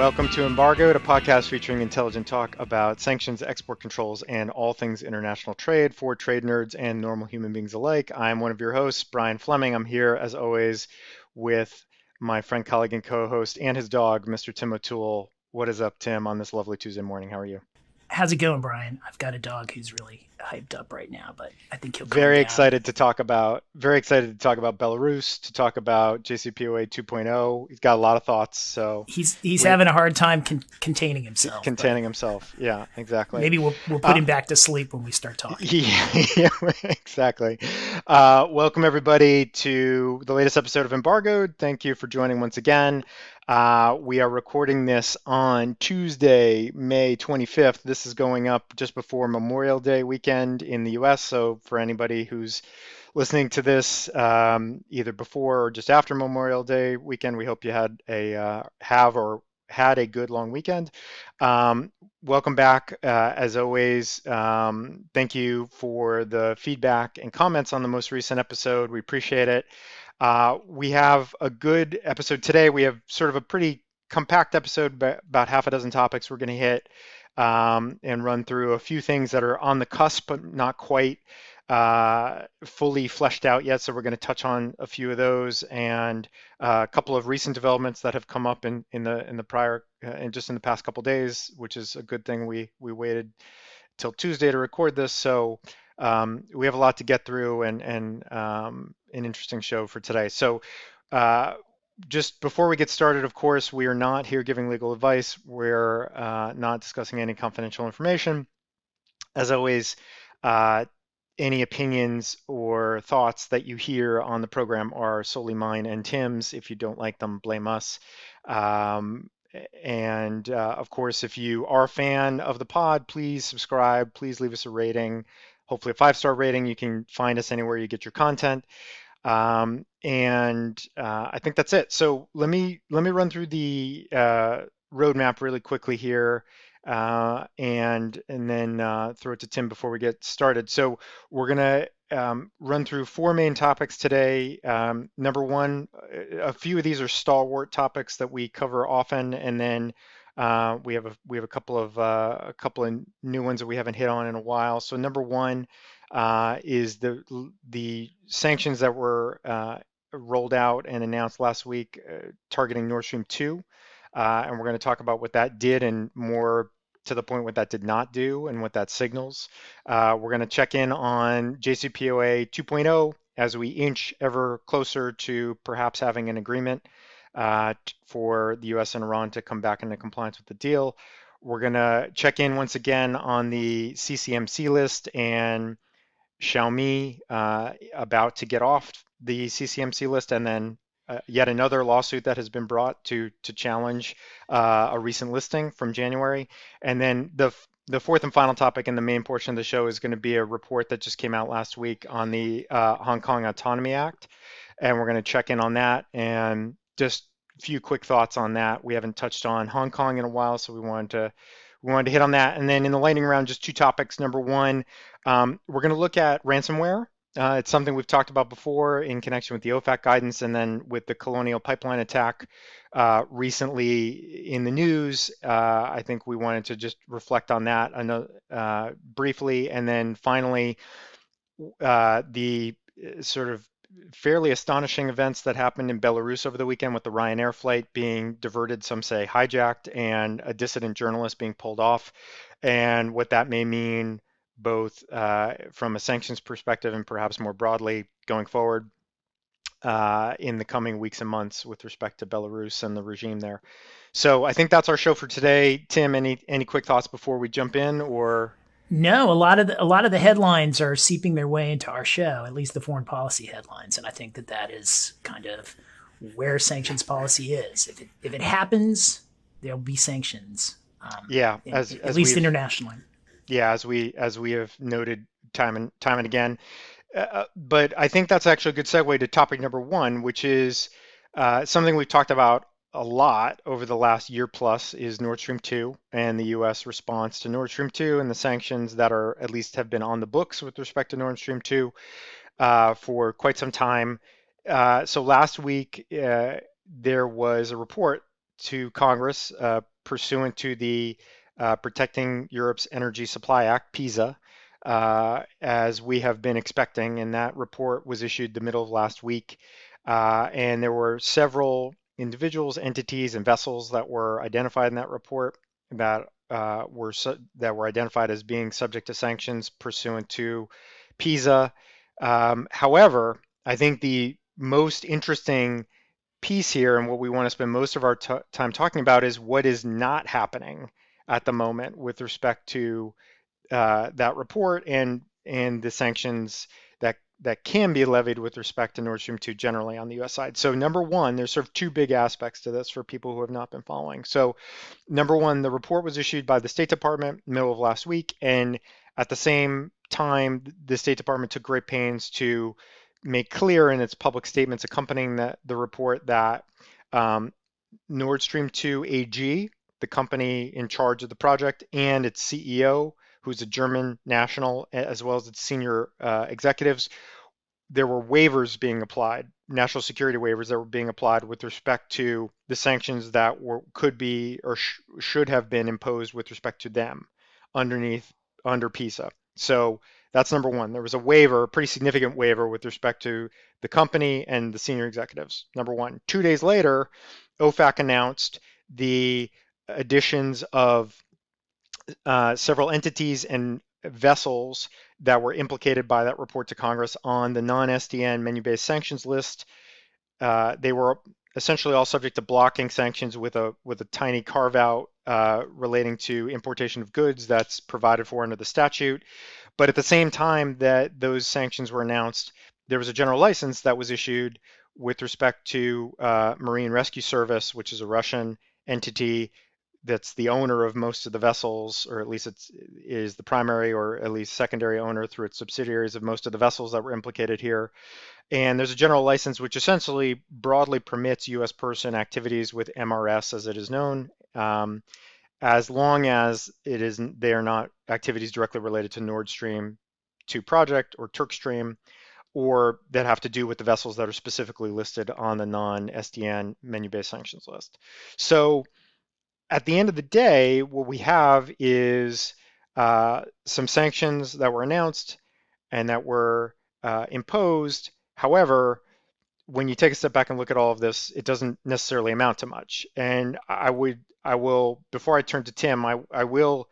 Welcome to Embargoed, a podcast featuring intelligent talk about sanctions, export controls, and all things international trade for trade nerds and normal human beings alike. I'm one of your hosts, Brian Fleming. I'm here, as always, with my friend, colleague, and co host, and his dog, Mr. Tim O'Toole. What is up, Tim, on this lovely Tuesday morning? How are you? How's it going, Brian? I've got a dog who's really hyped up right now, but I think he'll. Very excited to talk about. Very excited to talk about Belarus, to talk about JCPOA 2.0. He's got a lot of thoughts, so he's he's having a hard time con- containing himself. Containing himself, yeah, exactly. Maybe we'll we'll put uh, him back to sleep when we start talking. Yeah, yeah exactly. Uh, welcome everybody to the latest episode of Embargoed. Thank you for joining once again. Uh, we are recording this on Tuesday, May 25th. This is going up just before Memorial Day weekend in the US. So, for anybody who's listening to this um, either before or just after Memorial Day weekend, we hope you had a uh, have or had a good long weekend. Um, welcome back. Uh, as always, um, thank you for the feedback and comments on the most recent episode. We appreciate it. Uh, we have a good episode today. We have sort of a pretty compact episode, about half a dozen topics we're going to hit um, and run through a few things that are on the cusp, but not quite uh, fully fleshed out yet. So we're going to touch on a few of those and uh, a couple of recent developments that have come up in, in the in the prior and uh, just in the past couple days, which is a good thing. We we waited till Tuesday to record this, so um, we have a lot to get through and and um, an interesting show for today. So. Uh, just before we get started, of course, we are not here giving legal advice. We're uh, not discussing any confidential information. As always, uh, any opinions or thoughts that you hear on the program are solely mine and Tim's. If you don't like them, blame us. Um, and uh, of course, if you are a fan of the pod, please subscribe. Please leave us a rating hopefully a five star rating. You can find us anywhere you get your content. Um, and uh, I think that's it. So let me let me run through the uh, roadmap really quickly here, uh, and and then uh, throw it to Tim before we get started. So we're gonna um, run through four main topics today. Um, number one, a few of these are stalwart topics that we cover often, and then uh, we have a we have a couple of uh, a couple of new ones that we haven't hit on in a while. So number one uh, is the the sanctions that were uh, rolled out and announced last week uh, targeting Nord Stream 2, uh, and we're going to talk about what that did and more to the point what that did not do and what that signals. we're going to check in on JCPOA 2.0 as we inch ever closer to perhaps having an agreement uh, for the US and Iran to come back into compliance with the deal. We're going to check in once again on the CCMC list and Xiaomi uh, about to get off the CCMC list, and then uh, yet another lawsuit that has been brought to to challenge uh, a recent listing from January. And then the the fourth and final topic in the main portion of the show is going to be a report that just came out last week on the uh, Hong Kong Autonomy Act, and we're going to check in on that and just a few quick thoughts on that. We haven't touched on Hong Kong in a while, so we wanted to we wanted to hit on that. And then in the lightning round, just two topics. Number one, um, we're going to look at ransomware. Uh, it's something we've talked about before in connection with the OFAC guidance and then with the Colonial Pipeline attack uh, recently in the news. Uh, I think we wanted to just reflect on that uh, briefly. And then finally, uh, the uh, sort of fairly astonishing events that happened in Belarus over the weekend with the Ryanair flight being diverted, some say hijacked, and a dissident journalist being pulled off, and what that may mean both uh, from a sanctions perspective and perhaps more broadly going forward uh, in the coming weeks and months with respect to Belarus and the regime there. So I think that's our show for today. Tim, any any quick thoughts before we jump in, or no, a lot of the, a lot of the headlines are seeping their way into our show, at least the foreign policy headlines, and I think that that is kind of where sanctions policy is. If it if it happens, there'll be sanctions. Um, yeah, as, at as least internationally. Yeah, as we as we have noted time and time and again. Uh, uh, but I think that's actually a good segue to topic number one, which is uh, something we've talked about a lot over the last year plus is Nord Stream 2 and the U.S. response to Nord Stream 2 and the sanctions that are at least have been on the books with respect to Nord Stream 2 uh, for quite some time. Uh, so last week uh, there was a report to Congress uh, pursuant to the uh, Protecting Europe's Energy Supply Act, PEESA, uh, as we have been expecting. And that report was issued the middle of last week. And there were several individuals, entities, and vessels that were identified in that report that uh, were that were identified as being subject to sanctions pursuant to PEESA. Um, however, I think the most interesting piece here and what we want to spend most of our time talking about is what is not happening at the moment with respect to uh, that report and and the sanctions that can be levied with respect to Nord Stream 2 generally on the US side. So number one, there's sort of two big aspects to this for people who have not been following. So number one, the report was issued by the State Department middle of last week, and at the same time, the State Department took great pains to make clear in its public statements accompanying the, the report that um, Nord Stream 2 AG, the company in charge of the project, and its CEO, who's a German national, as well as its senior uh, executives, there were waivers being applied, national security waivers that were being applied with respect to the sanctions that were could be or sh- should have been imposed with respect to them underneath under PEESA. So that's number one. There was a waiver, a pretty significant waiver with respect to the company and the senior executives. Number one. Two days later, OFAC announced the additions of uh, several entities and vessels that were implicated by that report to Congress on the non-SDN menu-based sanctions list. Uh, they were essentially all subject to blocking sanctions with a with a tiny carve out uh, relating to importation of goods that's provided for under the statute. But at the same time that those sanctions were announced, there was a general license that was issued with respect to uh, Marine Rescue Service, which is a Russian entity that's the owner of most of the vessels, or at least it is the primary or at least secondary owner through its subsidiaries of most of the vessels that were implicated here. And there's a general license which essentially broadly permits U.S. person activities with MRS, as it is known, um, as long as it is they are not activities directly related to Nord Stream 2 project or Turkstream, or that have to do with the vessels that are specifically listed on the non-SDN menu-based sanctions list. So at the end of the day, what we have is uh, some sanctions that were announced and that were uh, imposed. However, when you take a step back and look at all of this, it doesn't necessarily amount to much. And I would, I will, before I turn to Tim, I, I will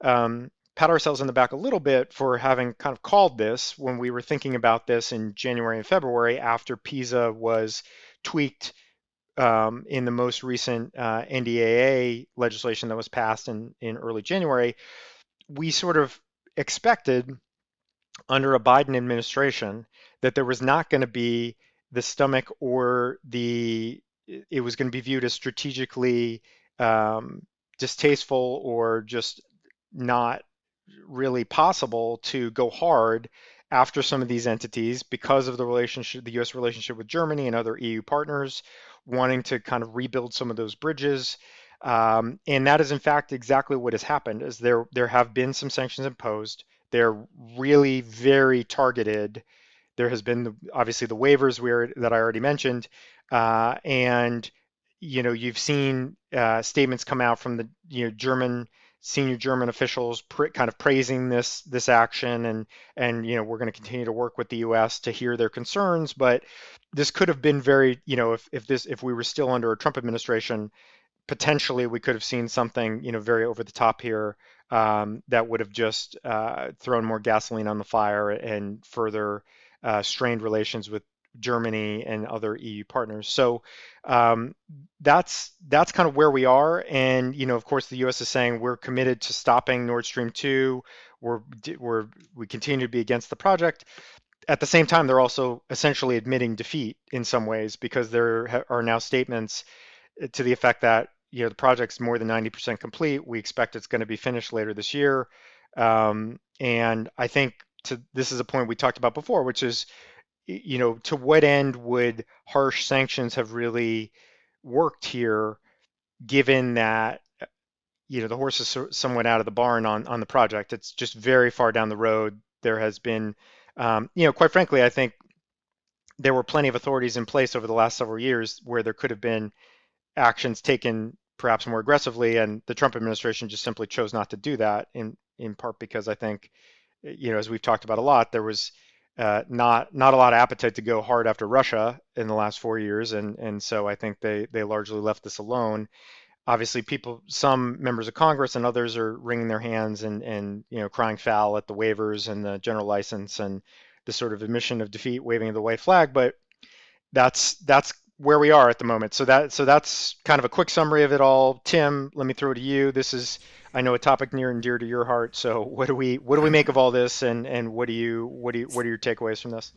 um, pat ourselves on the back a little bit for having kind of called this when we were thinking about this in January and February after PEESA was tweaked um, in the most recent uh, NDAA legislation that was passed in, in early January. We sort of expected under a Biden administration that there was not going to be the stomach or the it was going to be viewed as strategically um, distasteful or just not really possible to go hard after some of these entities because of the relationship, the U.S. relationship with Germany and other EU partners, wanting to kind of rebuild some of those bridges. Um, and that is in fact exactly what has happened. Is there there have been some sanctions imposed. They're really very targeted there has been the, obviously the waivers where, that I already mentioned, uh, and you know you've seen uh, statements come out from the you know German senior German officials pr- kind of praising this this action and and you know we're going to continue to work with the U.S. to hear their concerns, but this could have been very you know if if this if we were still under a Trump administration, potentially we could have seen something you know very over the top here um, that would have just uh, thrown more gasoline on the fire and further uh, strained relations with Germany and other EU partners. So um, that's that's kind of where we are. And you know, of course, the U.S. is saying we're committed to stopping Nord Stream 2. We're we're we continue to be against the project. At the same time, they're also essentially admitting defeat in some ways because there are now statements to the effect that you know the project's more than 90% complete. We expect it's going to be finished later this year. Um, and I think to this is a point we talked about before, which is, you know, to what end would harsh sanctions have really worked here, given that, you know, the horse is somewhat out of the barn on on the project. It's just very far down the road. There has been, um, you know, quite frankly, I think there were plenty of authorities in place over the last several years where there could have been actions taken perhaps more aggressively, and the Trump administration just simply chose not to do that. In in part because I think, you know, as we've talked about a lot, there was uh, not not a lot of appetite to go hard after Russia in the last four years, and and so I think they they largely left this alone. Obviously, people, some members of Congress and others are wringing their hands and and you know crying foul at the waivers and the general license and the sort of admission of defeat, waving the white flag. But that's that's where we are at the moment. So that so that's kind of a quick summary of it all. Tim, let me throw it to you. This is I know a topic near and dear to your heart. So what do we what do we make of all this, and and what do you what do you what are your takeaways from this?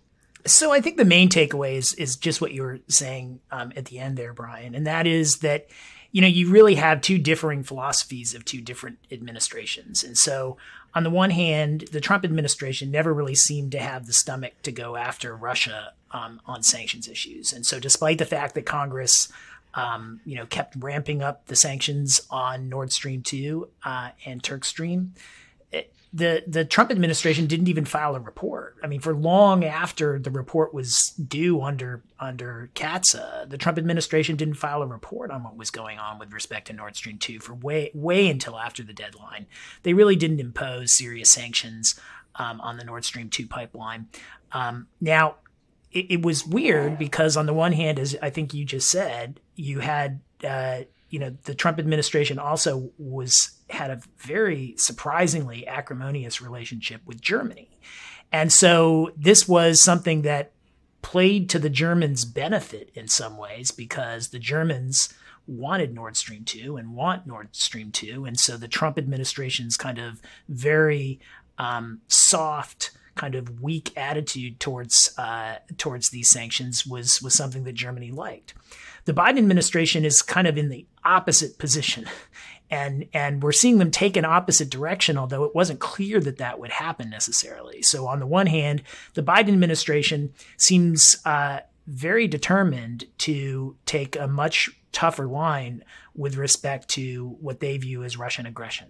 So I think the main takeaway is is just what you were saying um, at the end there, Brian, and that is that you know you really have two differing philosophies of two different administrations, and so on the one hand, the Trump administration never really seemed to have the stomach to go after Russia um, on sanctions issues, and so despite the fact that Congress um, you know, kept ramping up the sanctions on Nord Stream 2 uh, and Turk Stream. It, the the Trump administration didn't even file a report. I mean, for long after the report was due under under CAATSA, the Trump administration didn't file a report on what was going on with respect to Nord Stream 2 for way way until after the deadline. They really didn't impose serious sanctions um, on the Nord Stream 2 pipeline. Um, now, it, it, was weird because on the one hand, as I think you just said, you had uh, you know the Trump administration also was had a very surprisingly acrimonious relationship with Germany, and so this was something that played to the Germans' benefit in some ways because the Germans wanted Nord Stream 2 and want Nord Stream 2. And so the Trump administration's kind of very um, soft kind of weak attitude towards uh, towards these sanctions was was something that Germany liked. The Biden administration is kind of in the opposite position, and and we're seeing them take an opposite direction. Although it wasn't clear that that would happen necessarily. So on the one hand, the Biden administration seems uh, very determined to take a much tougher line with respect to what they view as Russian aggression.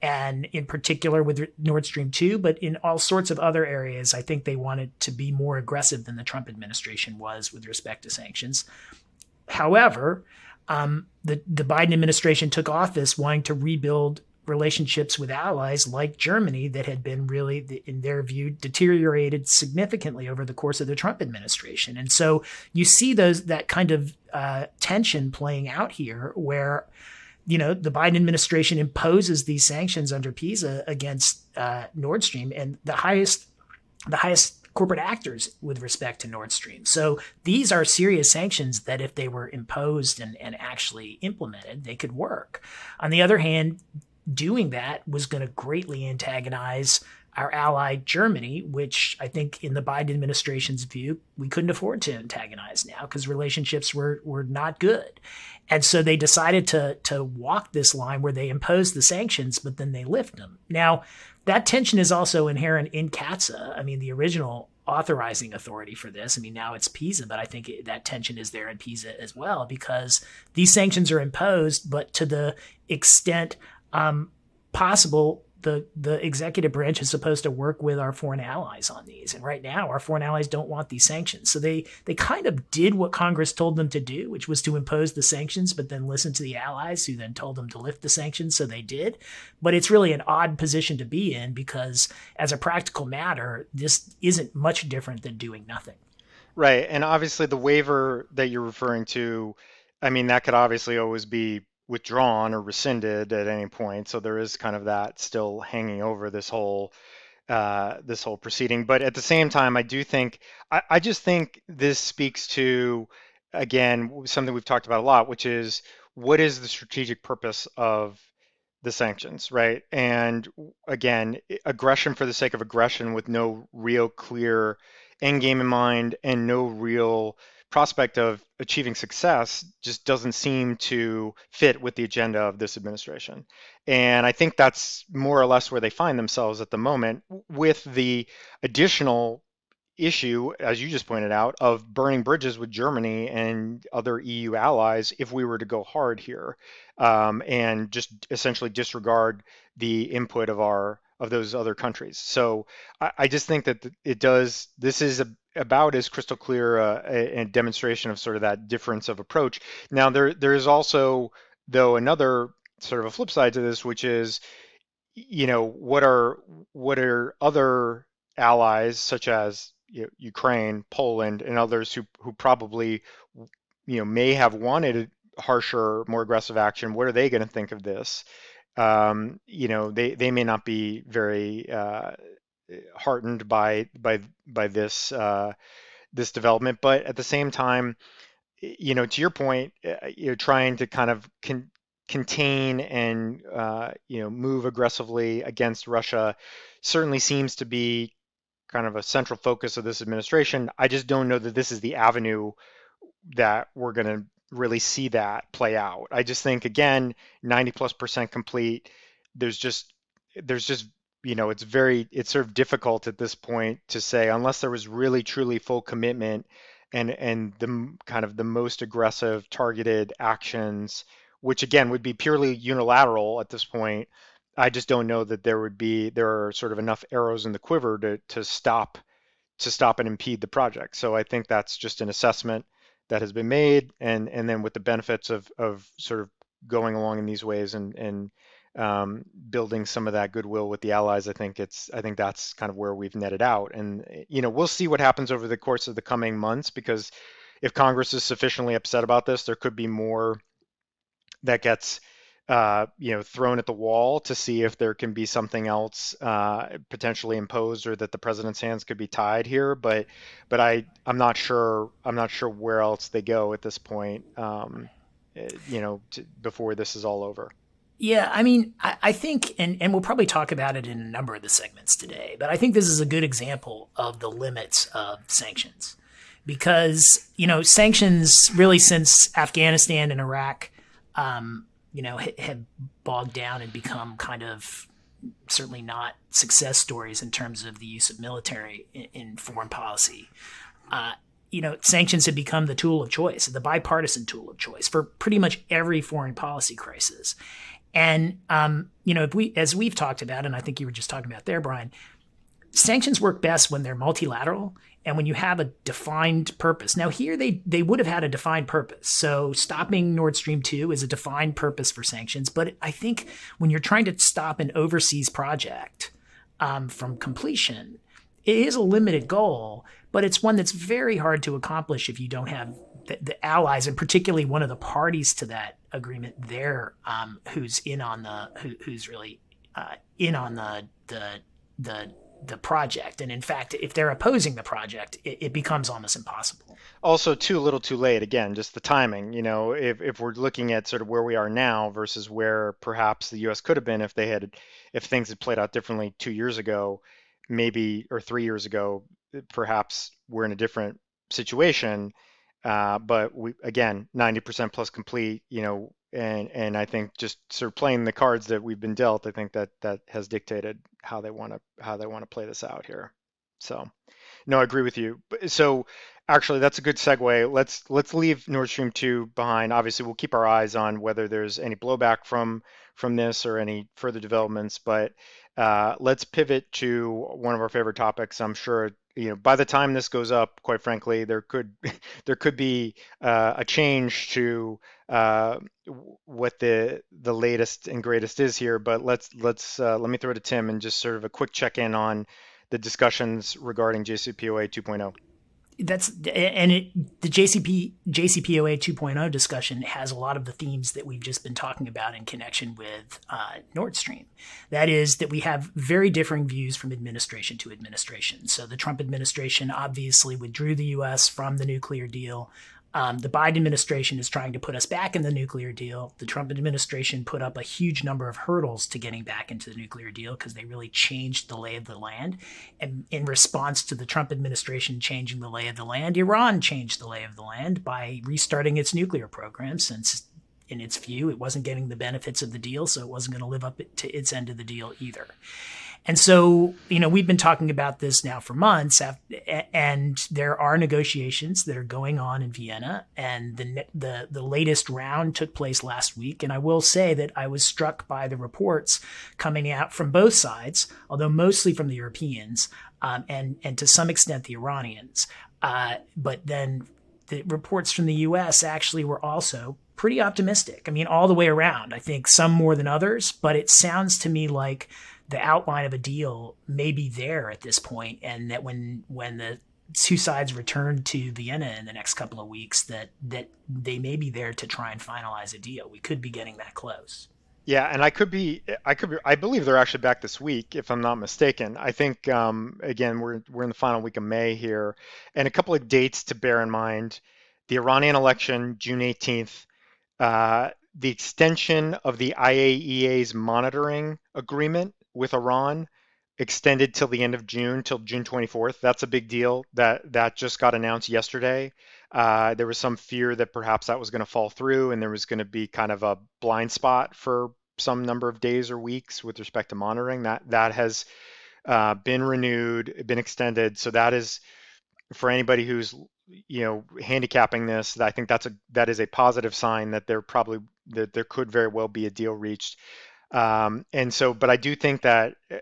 And in particular with Nord Stream 2, but in all sorts of other areas, I think they wanted to be more aggressive than the Trump administration was with respect to sanctions. However, um, the, the Biden administration took office wanting to rebuild relationships with allies like Germany that had been really, in their view, deteriorated significantly over the course of the Trump administration. And so you see those that kind of uh, tension playing out here, where you know the Biden administration imposes these sanctions under PEESA against uh, Nord Stream, and the highest the highest corporate actors with respect to Nord Stream. So these are serious sanctions that, if they were imposed and, and actually implemented, they could work. On the other hand, doing that was going to greatly antagonize our ally Germany, which I think in the Biden administration's view, we couldn't afford to antagonize now because relationships were were not good. And so they decided to to walk this line where they imposed the sanctions, but then they lift them. Now, that tension is also inherent in CAATSA. I mean, the original authorizing authority for this. I mean, now it's PEESA, but I think it, that tension is there in PEESA as well because these sanctions are imposed, but to the extent um, possible the the executive branch is supposed to work with our foreign allies on these. And right now our foreign allies don't want these sanctions. So they they kind of did what congress told them to do which was to impose the sanctions but then listen to the allies who then told them to lift the sanctions. So they did. But it's really an odd position to be in because as a practical matter this isn't much different than doing nothing. Right. And obviously the waiver that you're referring to i mean that could obviously always be withdrawn or rescinded at any point. So there is kind of that still hanging over this whole uh, this whole proceeding. But at the same time, I do think I, I just think this speaks to again something we've talked about a lot, which is what is the strategic purpose of the sanctions, right? And again, aggression for the sake of aggression with no real clear end game in mind and no real prospect of achieving success just doesn't seem to fit with the agenda of this administration. And I think that's more or less where they find themselves at the moment with the additional issue, as you just pointed out, of burning bridges with Germany and other EU allies if we were to go hard here um, and just essentially disregard the input of our of those other countries. So I, I just think that it does. This is a, about as crystal clear uh, a, a, demonstration of sort of that difference of approach. Now there there is also though another sort of a flip side to this, which is, you know, what are what are other allies such as you know, Ukraine, Poland, and others who who probably you know may have wanted harsher, more aggressive action. What are they going to think of this? Um, you know, they they may not be very uh, heartened by by by this uh, this development, but at the same time, you know, to your point, uh, you're trying to kind of con- contain and uh, you know move aggressively against Russia certainly seems to be kind of a central focus of this administration. I just don't know that this is the avenue that we're going to really see that play out. I just think again, 90 plus percent complete. There's just there's just you know it's very it's sort of difficult at this point to say unless there was really truly full commitment and and the kind of the most aggressive targeted actions which again would be purely unilateral at this point. I just don't know that there would be there are sort of enough arrows in the quiver to to stop to stop and impede the project. So i think that's just an assessment that has been made and and then with the benefits of of sort of going along in these ways and and um, building some of that goodwill with the allies. I think it's I think that's kind of where we've netted out, and you know we'll see what happens over the course of the coming months because if Congress is sufficiently upset about this, there could be more that gets uh, you know thrown at the wall to see if there can be something else uh, potentially imposed or that the president's hands could be tied here. But but I I'm not sure I'm not sure where else they go at this point. Um, eh, you know, to, before this is all over. Yeah, I mean, I, I, think, and, and we'll probably talk about it in a number of the segments today, but I think this is a good example of the limits of sanctions. Because, you know, sanctions really since Afghanistan and Iraq, um, you know, have bogged down and become kind of certainly not success stories in terms of the use of military in, in foreign policy. Uh, you know, sanctions have become the tool of choice, the bipartisan tool of choice for pretty much every foreign policy crisis. And um, you know, if we, as we've talked about, and I think you were just talking about there, Brian, sanctions work best when they're multilateral and when you have a defined purpose. Now here they they would have had a defined purpose. So stopping Nord Stream 2 is a defined purpose for sanctions, but I think when you're trying to stop an overseas project um, from completion, it is a limited goal, but it's one that's very hard to accomplish if you don't have the, the allies, and particularly one of the parties to that agreement there, um, who's in on the who, who's really uh, in on the the the the project. And in fact, if they're opposing the project, it, it, becomes almost impossible. Also, too little, too late. Again, just the timing. You know, if if we're looking at sort of where we are now versus where perhaps the U.S. could have been if they had, if things had played out differently two years ago, maybe or three years ago, perhaps we're in a different situation. Uh, but we again, 90% plus complete. You know, and and I think just sort of playing the cards that we've been dealt, I think that that has dictated how they want to how they want to play this out here. So, no, I agree with you. So, actually, that's a good segue. Let's let's leave Nord Stream 2 behind. Obviously, we'll keep our eyes on whether there's any blowback from from this or any further developments. But uh, let's pivot to one of our favorite topics. I'm sure you know by the time this goes up quite frankly there could there could be uh, a change to uh, what the the latest and greatest is here but let's let's uh, let me throw it to tim and just sort of a quick check in on the discussions regarding jcpoa 2.0 that's and it, the JCP JCPOA 2.0 discussion has a lot of the themes that we've just been talking about in connection with uh, Nord Stream. That is that we have very differing views from administration to administration. So the Trump administration obviously withdrew the U.S. from the nuclear deal. Um, the Biden administration is trying to put us back in the nuclear deal. The Trump administration put up a huge number of hurdles to getting back into the nuclear deal because they really changed the lay of the land. And in response to the Trump administration changing the lay of the land, Iran changed the lay of the land by restarting its nuclear program since in its view, it wasn't getting the benefits of the deal, so it wasn't going to live up to its end of the deal either. And so, you know, we've been talking about this now for months, and there are negotiations that are going on in Vienna, and the the the latest round took place last week. And I will say that I was struck by the reports coming out from both sides, although mostly from the Europeans, um, and and to some extent the Iranians. Uh, but then the reports from the U.S. actually were also pretty optimistic. I mean, all the way around. I think some more than others, but it sounds to me like the outline of a deal may be there at this point, and that when when the two sides return to Vienna in the next couple of weeks, that that they may be there to try and finalize a deal. We could be getting that close. Yeah, and I could be, I could be, I believe they're actually back this week, if I'm not mistaken. I think, um, again, we're we're in the final week of May here, and a couple of dates to bear in mind: the Iranian election, June 18th, uh, the extension of the IAEA's monitoring agreement with Iran extended till the end of June, till June 24th. That's a big deal. That that just got announced yesterday. Uh, there was some fear that perhaps that was going to fall through, and there was going to be kind of a blind spot for some number of days or weeks with respect to monitoring. That that has uh, been renewed, been extended. So that is for anybody who's you know handicapping this. I think that's a that is a positive sign that there probably that there could very well be a deal reached. Um, and so, but I do think that uh,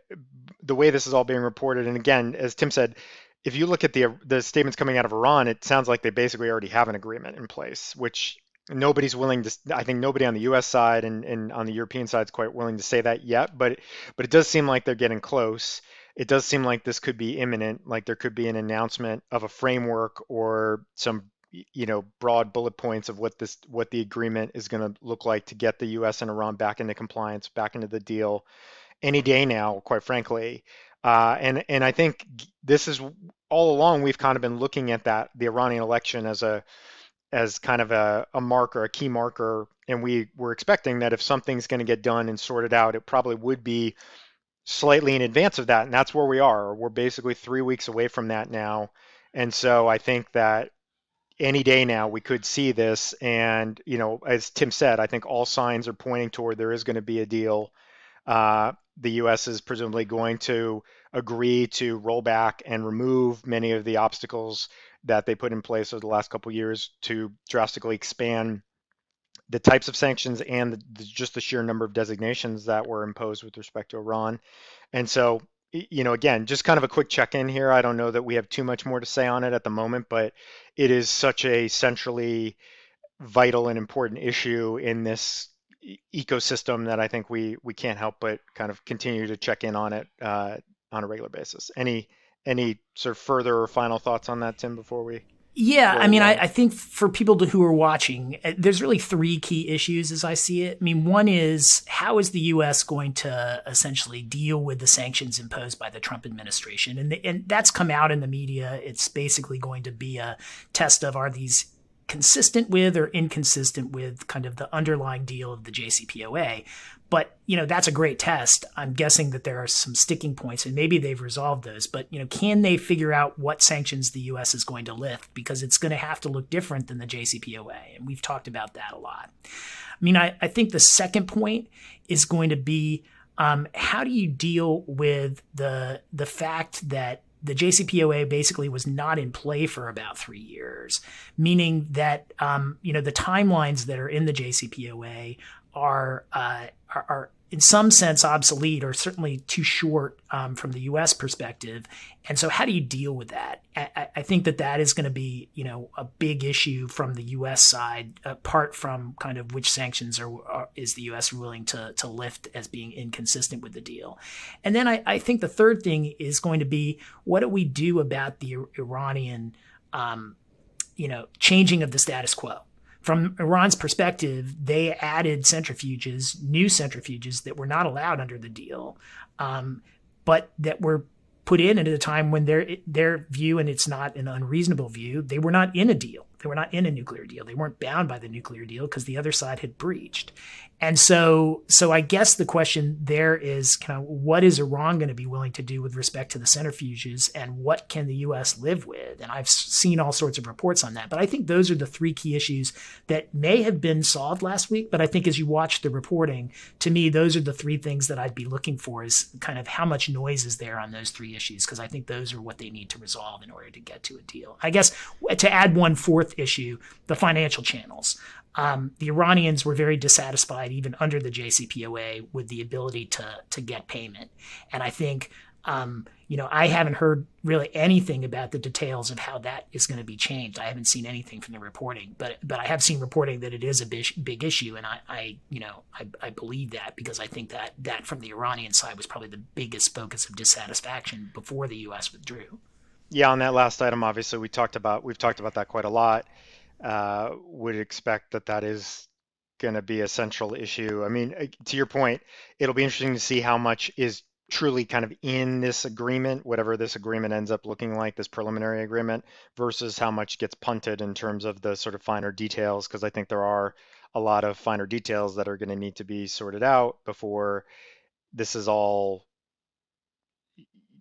the way this is all being reported, and again, as Tim said, if you look at the the statements coming out of Iran, it sounds like they basically already have an agreement in place, which nobody's willing to. I think nobody on the U.S. side and, and on the European side is quite willing to say that yet. But but it does seem like they're getting close. It does seem like this could be imminent. Like there could be an announcement of a framework or some you know broad bullet points of what this what the agreement is going to look like to get the U.S. and Iran back into compliance, back into the deal any day now. Quite frankly. Uh, and and I think this is all along we've kind of been looking at that the Iranian election as a as kind of a, a marker, a key marker, and we were expecting that if something's going to get done and sorted out, it probably would be slightly in advance of that, and that's where we are. We're basically three weeks away from that now, and so I think that any day now we could see this, and you know, as Tim said, I think all signs are pointing toward there is going to be a deal. Uh, the U.S. is presumably going to agree to roll back and remove many of the obstacles that they put in place over the last couple years to drastically expand the types of sanctions and the, the, just the sheer number of designations that were imposed with respect to Iran. And so, you know, again, just kind of a quick check in here. I don't know that we have too much more to say on it at the moment, but it is such a centrally vital and important issue in this ecosystem that I think we we can't help but kind of continue to check in on it uh, on a regular basis. Any any sort of further or final thoughts on that, Tim? Before we yeah, I mean, I, I, think for people to, who are watching, uh, there's really three key issues as I see it. I mean, one is how is the U.S. going to essentially deal with the sanctions imposed by the Trump administration, and the, and that's come out in the media. It's basically going to be a test of are these consistent with or inconsistent with kind of the underlying deal of the JCPOA. But, you know, that's a great test. I'm guessing that there are some sticking points and maybe they've resolved those. But, you know, can they figure out what sanctions the US is going to lift? Because it's going to have to look different than the JCPOA. And we've talked about that a lot. I mean, I, I think the second point is going to be um, how do you deal with the the fact that the JCPOA basically was not in play for about three years, meaning that um, you know the timelines that are in the JCPOA are, uh, are, are in some sense obsolete or certainly too short um, from the U.S. perspective. And so, how do you deal with that? I, I think that that is going to be, you know, a big issue from the U.S. side, apart from kind of which sanctions are, are is the U.S. willing to to lift as being inconsistent with the deal. And then I, I think the third thing is going to be what do we do about the Iranian, um, you know, changing of the status quo from Iran's perspective, they added centrifuges, new centrifuges that were not allowed under the deal, um, but that were put in at a time when their their view, and it's not an unreasonable view, they were not in a deal. They were not in a nuclear deal. They weren't bound by the nuclear deal because the other side had breached. And so, so I guess the question there is kind of what is Iran going to be willing to do with respect to the centrifuges and what can the U.S. live with? And I've seen all sorts of reports on that. But I think those are the three key issues that may have been solved last week. But I think as you watch the reporting, to me, those are the three things that I'd be looking for is kind of how much noise is there on those three issues? Because I think those are what they need to resolve in order to get to a deal. I guess to add one fourth issue, the financial channels. Um, the Iranians were very dissatisfied, even under the JCPOA, with the ability to to get payment. And I think Um, you know, I haven't heard really anything about the details of how that is going to be changed. I haven't seen anything from the reporting, but but I have seen reporting that it is a big, big issue, and I, I you know I, I believe that because I think that that from the Iranian side was probably the biggest focus of dissatisfaction before the U.S. withdrew. Yeah, on that last item, obviously we talked about we've talked about that quite a lot. Uh, would expect that that is going to be a central issue. I mean, uh, to your point, it'll be interesting to see how much is truly kind of in this agreement, whatever this agreement ends up looking like, this preliminary agreement, versus how much gets punted in terms of the sort of finer details, because I think there are a lot of finer details that are going to need to be sorted out before this is all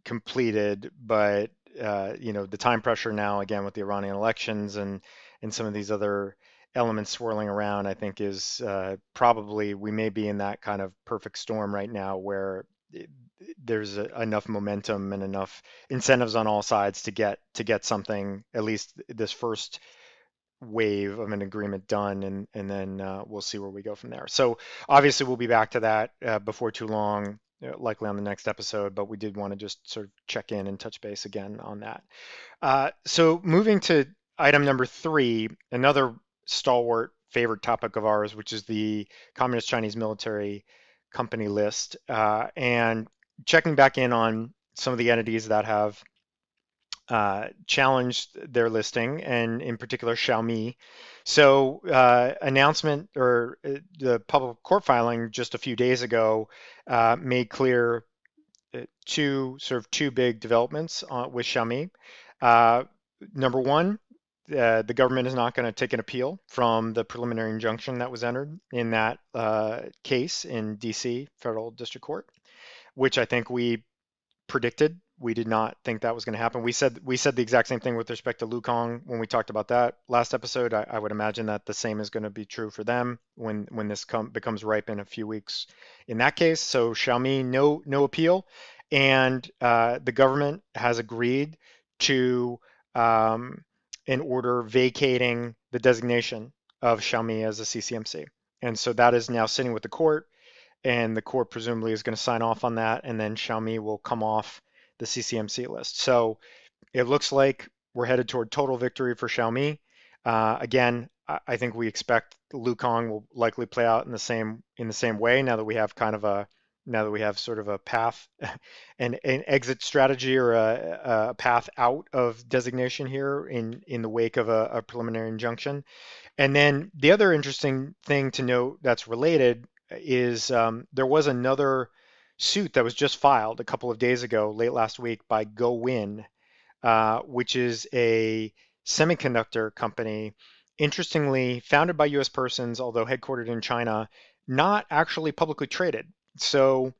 completed. But uh, you know, the time pressure now, again, with the Iranian elections and and some of these other elements swirling around, I think is uh, probably we may be in that kind of perfect storm right now where it, there's a, enough momentum and enough incentives on all sides to get to get something at least this first wave of an agreement done and and then uh, we'll see where we go from there. So obviously we'll be back to that uh, before too long uh, likely on the next episode but we did want to just sort of check in and touch base again on that. Uh, so moving to item number three another stalwart favorite topic of ours which is the communist chinese military company list uh, and checking back in on some of the entities that have uh, challenged their listing, and in particular Xiaomi. So, uh, announcement or uh, the public court filing just a few days ago uh, made clear uh, two sort of two big developments with Xiaomi. number one, uh, the government is not going to take an appeal from the preliminary injunction that was entered in that uh, case in DC Federal District Court which I think we predicted. We did not think that was going to happen. We said we said the exact same thing with respect to Luokung when we talked about that last episode. I, I would imagine that the same is going to be true for them when when this come, becomes ripe in a few weeks. In that case, so Xiaomi no no appeal, and uh, the government has agreed to um, an order vacating the designation of Xiaomi as a CCMC, and so that is now sitting with the court and the court presumably is going to sign off on that, and then Xiaomi will come off the CCMC list. So it looks like we're headed toward total victory for Xiaomi. Uh, again, I think we expect Luokung will likely play out in the same in the same way now that we have kind of a now that we have sort of a path and an exit strategy or a, a, path out of designation here in in the wake of a, a preliminary injunction. And then the other interesting thing to note that's related is um, there was another suit that was just filed a couple of days ago, late last week, by GoWin, uh, which is a semiconductor company, interestingly founded by U.S. persons, although headquartered in China, not actually publicly traded. So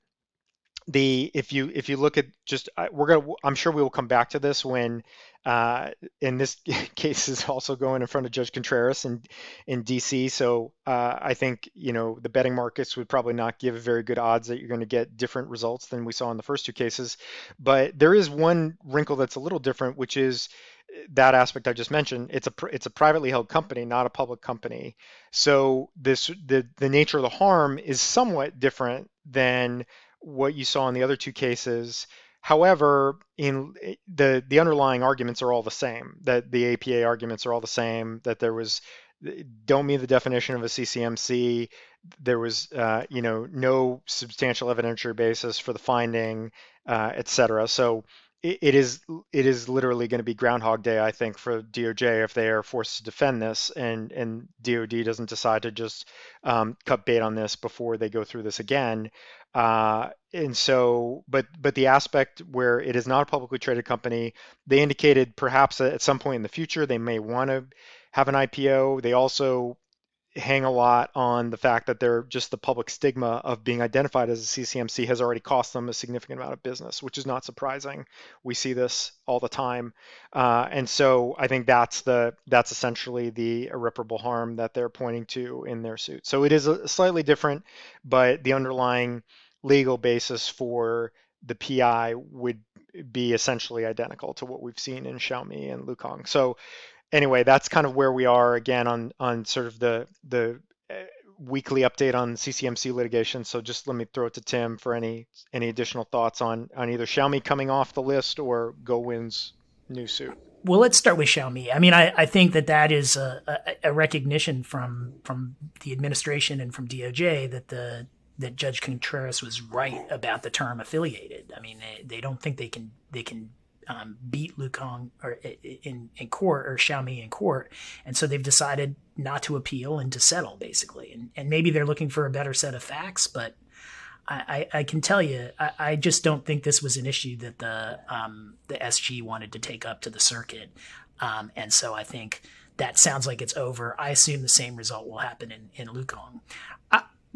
the if you if you look at just we're gonna I'm sure we will come back to this when uh, in this case is also going in front of Judge Contreras in in DC. So uh, I think you know the betting markets would probably not give very good odds that you're going to get different results than we saw in the first two cases. But there is one wrinkle that's a little different, which is uh, that aspect I just mentioned. It's a it's a privately held company, not a public company. So this the the nature of the harm is somewhat different than what you saw in the other two cases. However, in eh, the the underlying arguments are all the same. That the APA arguments are all the same. That there was eh, don't meet the definition of a CCMC. There was, uh, you know, no substantial evidentiary basis for the finding, uh, et cetera. So it, is it is literally going to be Groundhog Day, I think, for DOJ if they are forced to defend this, and and DOD doesn't decide to just um, cut bait on this before they go through this again. Uh, and so, but but the aspect where it is not a publicly traded company, they indicated perhaps at some point in the future they may want to have an IPO. They also hang a lot on the fact that they're just the public stigma of being identified as a CCMC has already cost them a significant amount of business, which is not surprising. We see this all the time, uh, and so I think that's the that's essentially the irreparable harm that they're pointing to in their suit. So it is a slightly different, but the underlying legal basis for the PI would be essentially identical to what we've seen in Xiaomi and Luokung. So anyway, that's kind of where we are again on on sort of the the uh, weekly update on CCMC litigation. So just let me throw it to Tim for any any additional thoughts on on either Xiaomi coming off the list or GoWin's new suit. Well, let's start with Xiaomi. I mean, I, I think that that is a, a, a recognition from from the administration and from DOJ that the that Judge Contreras was right about the term affiliated. I mean, they, they don't think they can they can um, beat Luokung or in in court or Xiaomi in court, and so they've decided not to appeal and to settle basically. And and maybe they're looking for a better set of facts, but I, I, I can tell you, I, I, just don't think this was an issue that the um, the SG wanted to take up to the circuit, um, and so I think that sounds like it's over. I assume the same result will happen in in Luokung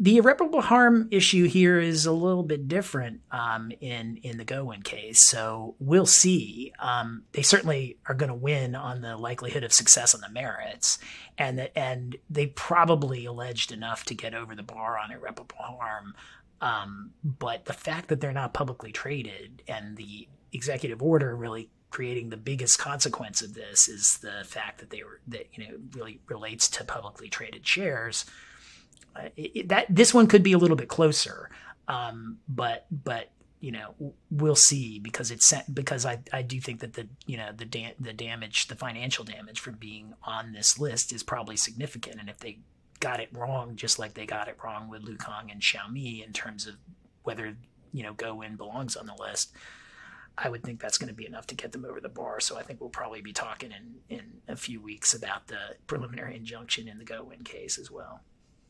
the irreparable harm issue here is a little bit different um, in in the GoWin case. So we'll see. Um, they certainly are going to win on the likelihood of success on the merits, and and they probably alleged enough to get over the bar on irreparable harm. Um, but the fact that they're not publicly traded and the executive order really creating the biggest consequence of this is the fact that they were that you know really relates to publicly traded shares it, that this one could be a little bit closer, um, but but you know we'll see because it's because I, I do think that the you know the da- the damage the financial damage from being on this list is probably significant. And if they got it wrong just like they got it wrong with Luokung and Xiaomi in terms of whether you know GoWin belongs on the list I would think that's going to be enough to get them over the bar. So I think we'll probably be talking in in a few weeks about the preliminary injunction in the GoWin case as well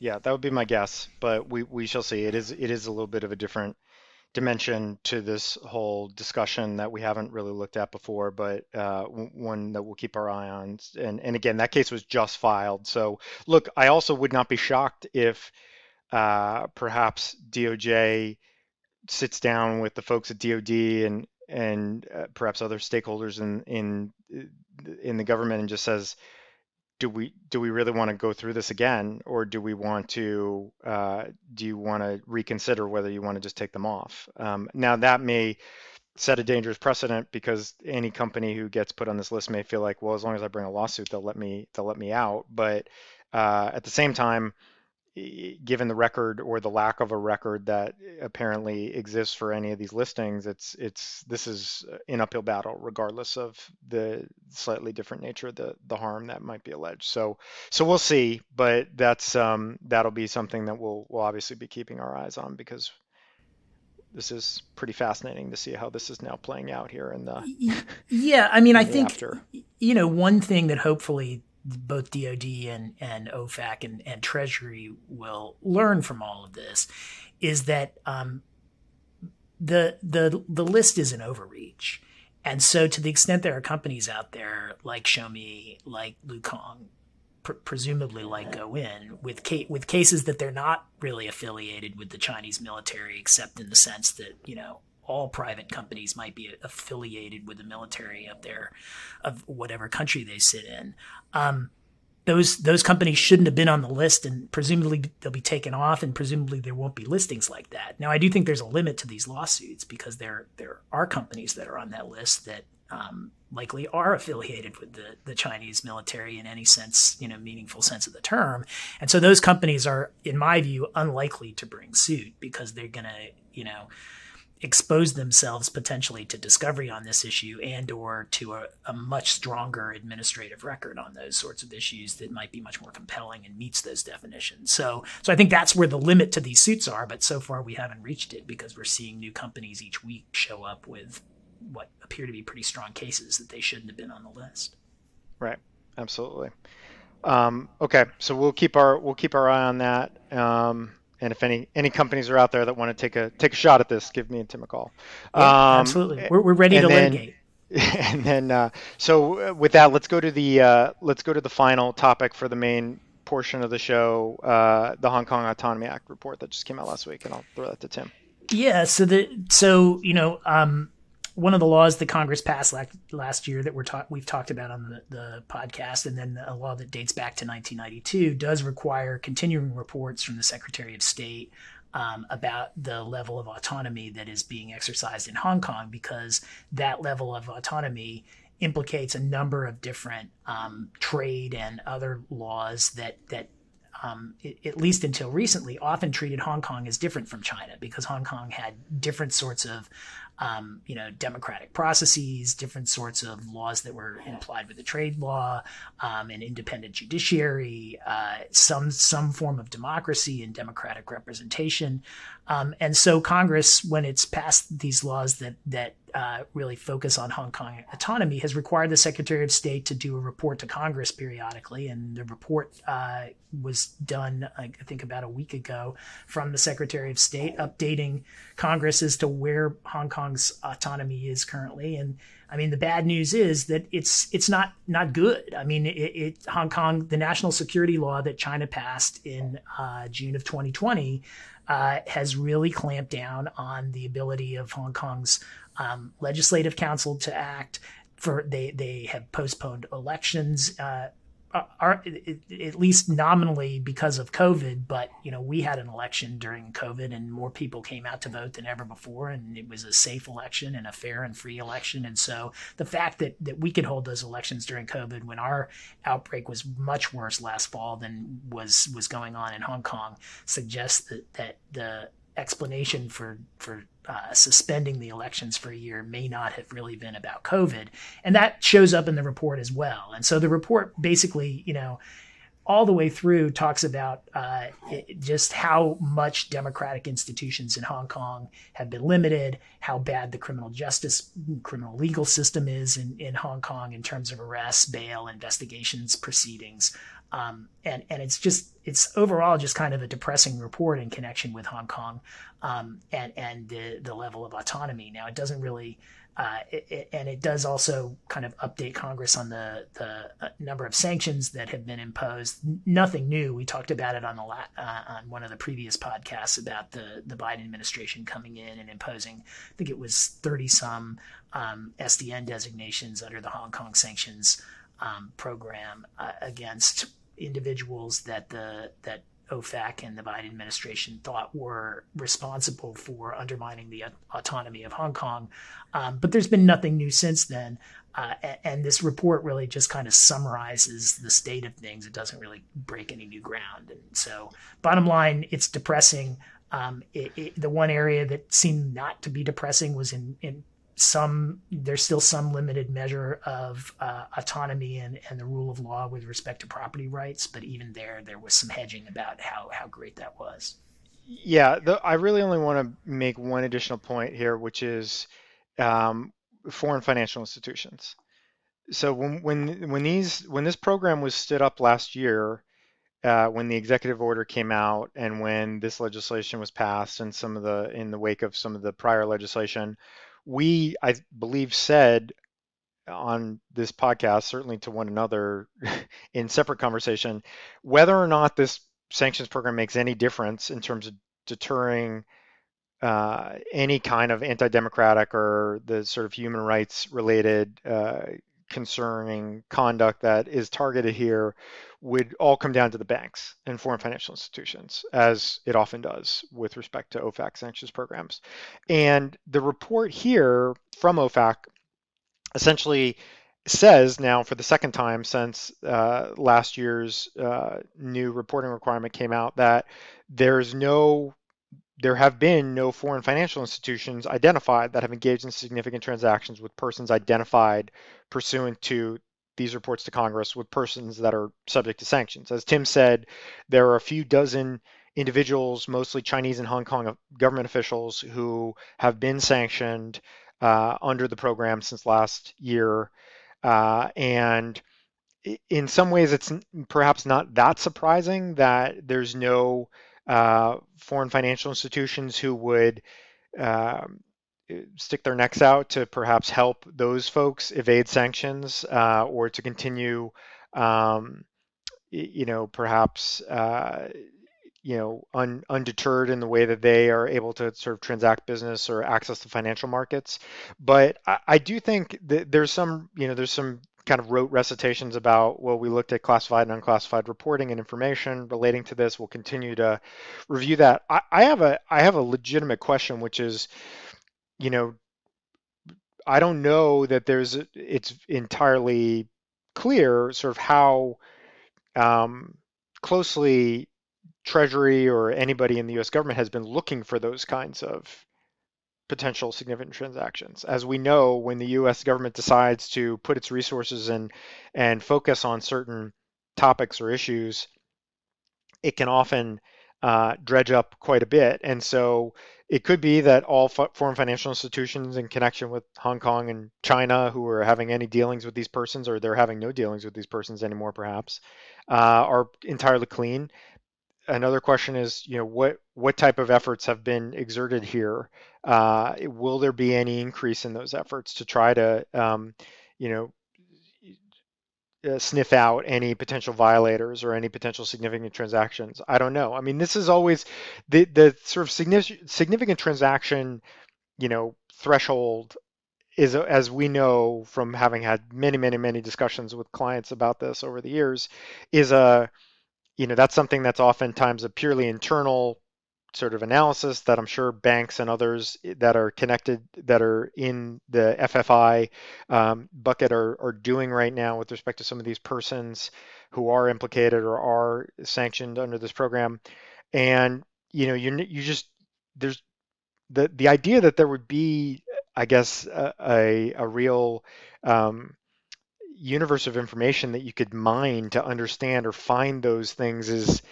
yeah, that would be my guess, but we, we shall see. It is it is a little bit of a different dimension to this whole discussion that we haven't really looked at before, but uh, one that we'll keep our eye on. And and again, that case was just filed. So look, I also would not be shocked if uh, perhaps DOJ sits down with the folks at DoD and and uh, perhaps other stakeholders in in in the government and just says do we do we really want to go through this again, or do we want to uh, do you want to reconsider whether you want to just take them off? Um, now that may set a dangerous precedent because any company who gets put on this list may feel like, well, as long as I bring a lawsuit, they'll let me they'll let me out. But uh, at the same time, given the record or the lack of a record that apparently exists for any of these listings, it's it's this is an uphill battle regardless of the slightly different nature of the the harm that might be alleged. So so we'll see, but that's um, that'll be something that we'll we'll obviously be keeping our eyes on because this is pretty fascinating to see how this is now playing out here in the yeah i mean i think after. you know one thing that hopefully both DoD and, and OFAC and, and Treasury will learn from all of this is that um, the the the list is an overreach. And so, to the extent there are companies out there like Xiaomi, like Luokung, pr- presumably like GoWin, with ca- with cases that they're not really affiliated with the Chinese military, except in the sense that you know all private companies might be affiliated with the military of their of whatever country they sit in. Um, those those companies shouldn't have been on the list, and presumably they'll be taken off, and presumably there won't be listings like that. Now, I do think there's a limit to these lawsuits because there there are companies that are on that list that um, likely are affiliated with the, the Chinese military in any sense, you know, meaningful sense of the term. And so those companies are, in my view, unlikely to bring suit because they're going to, you know, expose themselves potentially to discovery on this issue and or to a, a, much stronger administrative record on those sorts of issues that might be much more compelling and meets those definitions. So so i think that's where the limit to these suits are but so far we haven't reached it because we're seeing new companies each week show up with what appear to be pretty strong cases that they shouldn't have been on the list. Right. Absolutely. Um, okay. So we'll keep our we'll keep our eye on that. Um, and if any any companies are out there that want to take a take a shot at this, give me and Tim a call. Yeah, um, absolutely, we're, we're ready to then, litigate. And then, uh, so uh, with that, let's go to the uh, let's go to the final topic for the main portion of the show, uh, the Hong Kong Autonomy Act report that just came out last week, and I'll throw that to Tim. Yeah. So the so you know um, one of the laws that Congress passed last year that we're ta- we've talked about on the, the podcast, and then a law that dates back to 1992 does require continuing reports from the Secretary of State um, about the level of autonomy that is being exercised in Hong Kong, because that level of autonomy implicates a number of different um, trade and other laws that that um, it, at least until recently, often treated Hong Kong as different from China because Hong Kong had different sorts of um, you know, democratic processes, different sorts of laws that were implied with the trade law, um, an independent judiciary, uh, some some form of democracy and democratic representation. Um, and so Congress, when it's passed these laws that that uh, really focus on Hong Kong autonomy, has required the Secretary of State to do a report to Congress periodically. And the report uh, was done, I think, about a week ago from the Secretary of State, updating Congress as to where Hong Kong's autonomy is currently. And I mean, the bad news is that it's it's not not good. I mean, it, it Hong Kong, the national security law that China passed in uh, June of 2020 uh, has really clamped down on the ability of Hong Kong's um, legislative council to act. For they they have postponed elections. Uh, are, at least nominally because of COVID, but you know we had an election during COVID, and more people came out to vote than ever before, and it was a safe election and a fair and free election. And so the fact that that we could hold those elections during COVID when our outbreak was much worse last fall than was was going on in Hong Kong suggests that that the explanation for for uh, suspending the elections for a year may not have really been about COVID, and that shows up in the report as well. And so the report basically, you know, all the way through talks about uh, it, just how much democratic institutions in Hong Kong have been limited, how bad the criminal justice, criminal legal system is in, in Hong Kong in terms of arrests, bail, investigations, proceedings. Um, and and it's just it's overall just kind of a depressing report in connection with Hong Kong um, and and the the level of autonomy. Now it doesn't really. Uh, it, it, and it does also kind of update Congress on the the uh, number of sanctions that have been imposed. Nothing new. We talked about it on the la- uh, on one of the previous podcasts about the the Biden administration coming in and imposing. I think it was thirty some um, SDN designations under the Hong Kong sanctions um, program uh, against individuals that the that OFAC and the Biden administration thought were responsible for undermining the autonomy of Hong Kong. Um, but there's been nothing new since then. Uh, and this report really just kind of summarizes the state of things. It doesn't really break any new ground. And so, bottom line, it's depressing. Um, it, it, the one area that seemed not to be depressing was in, in some there's still some limited measure of uh, autonomy and, and the rule of law with respect to property rights, but even there, there was some hedging about how, how great that was. Yeah, the, I really only want to make one additional point here, which is um, foreign financial institutions. So when when when these when this program was stood up last year, uh, when the executive order came out, and when this legislation was passed, and some of the in the wake of some of the prior legislation, we, I believe, said on this podcast, certainly to one another in separate conversation, whether or not this sanctions program makes any difference in terms of deterring uh, any kind of anti-democratic or the sort of human rights related uh, concerning conduct that is targeted here would all come down to the banks and foreign financial institutions, as it often does with respect to OFAC sanctions programs. And the report here from OFAC essentially says now for the second time since uh, last year's uh, new reporting requirement came out that there's no there have been no foreign financial institutions identified that have engaged in significant transactions with persons identified pursuant to these reports to Congress with persons that are subject to sanctions. As Tim said, there are a few dozen individuals, mostly Chinese and Hong Kong government officials, who have been sanctioned uh, under the program since last year. Uh, and in some ways, it's perhaps not that surprising that there's no uh, foreign financial institutions who would um, stick their necks out to perhaps help those folks evade sanctions uh, or to continue, um, you know, perhaps, uh, you know, un, undeterred in the way that they are able to sort of transact business or access the financial markets. But I, I do think that there's some, you know, there's some kind of rote recitations about well we looked at classified and unclassified reporting and information relating to this we'll continue to review that I, I have a i have a legitimate question which is you know, I don't know that there's it's entirely clear sort of how um, closely Treasury or anybody in the U.S. government has been looking for those kinds of potential significant transactions. As we know, when the U.S. government decides to put its resources in and focus on certain topics or issues, it can often uh, dredge up quite a bit. And so it could be that all foreign financial institutions in connection with Hong Kong and China who are having any dealings with these persons, or they're having no dealings with these persons anymore, perhaps, uh, are entirely clean. Another question is, you know, what what type of efforts have been exerted here? Uh, will there be any increase in those efforts to try to, um, you know, sniff out any potential violators or any potential significant transactions. I don't know. I mean, this is always the the sort of significant significant transaction, you know, threshold is as we know from having had many many many discussions with clients about this over the years is a you know that's something that's oftentimes a purely internal sort of analysis that I'm sure banks and others that are connected that are in the FFI um, bucket are, are doing right now with respect to some of these persons who are implicated or are sanctioned under this program. And you know, you you just there's the the idea that there would be, I guess, a a, a real um, universe of information that you could mine to understand or find those things is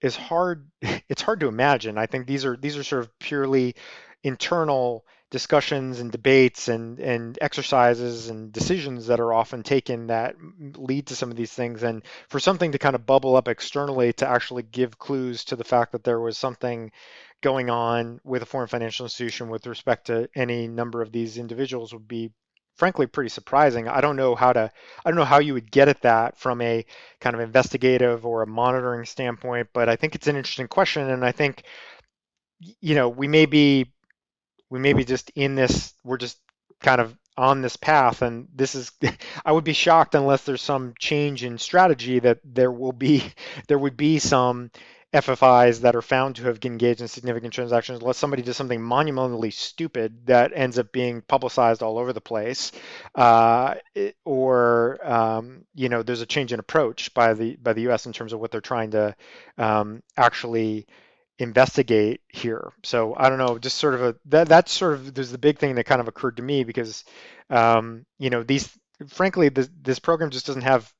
is hard it's hard to imagine. I think these are these are sort of purely internal discussions and debates and and exercises and decisions that are often taken that lead to some of these things. And for something to kind of bubble up externally to actually give clues to the fact that there was something going on with a foreign financial institution with respect to any number of these individuals would be frankly pretty surprising. I don't know how to I don't know how you would get at that from a kind of investigative or a monitoring standpoint, but I think it's an interesting question and I think you know, we may be we may be just in this we're just kind of on this path and this is I would be shocked unless there's some change in strategy that there will be there would be some FFIs that are found to have engaged in significant transactions, unless somebody does something monumentally stupid that ends up being publicized all over the place, uh, or um, you know, there's a change in approach by the by the U.S. in terms of what they're trying to um, actually investigate here. So I don't know, just sort of a that that's sort of there's the big thing that kind of occurred to me because um, you know these frankly this this program just doesn't have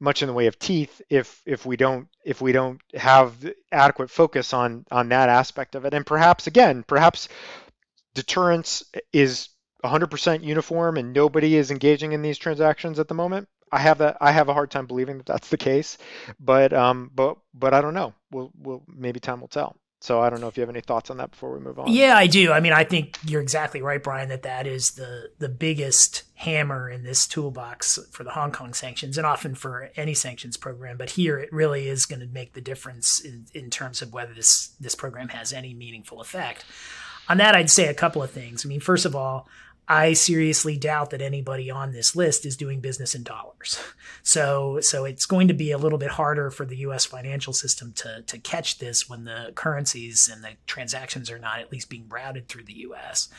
much in the way of teeth if if we don't if we don't have adequate focus on on that aspect of it. And perhaps again perhaps deterrence is 100% uniform and nobody is engaging in these transactions at the moment. I have that i have a hard time believing that that's the case but um but but i don't know. We'll, we'll maybe time will tell so I don't know if you have any thoughts on that before we move on. Yeah, I do. I mean, I think you're exactly right, Brian, that that is the the biggest hammer in this toolbox for the Hong Kong sanctions and often for any sanctions program. But here it really is going to make the difference in, in terms of whether this this program has any meaningful effect. On that, I'd say a couple of things. I mean, first of all, I seriously doubt that anybody on this list is doing business in dollars. So, so it's going to be a little bit harder for the U.S. financial system to to catch this when the currencies and the transactions are not at least being routed through the U.S.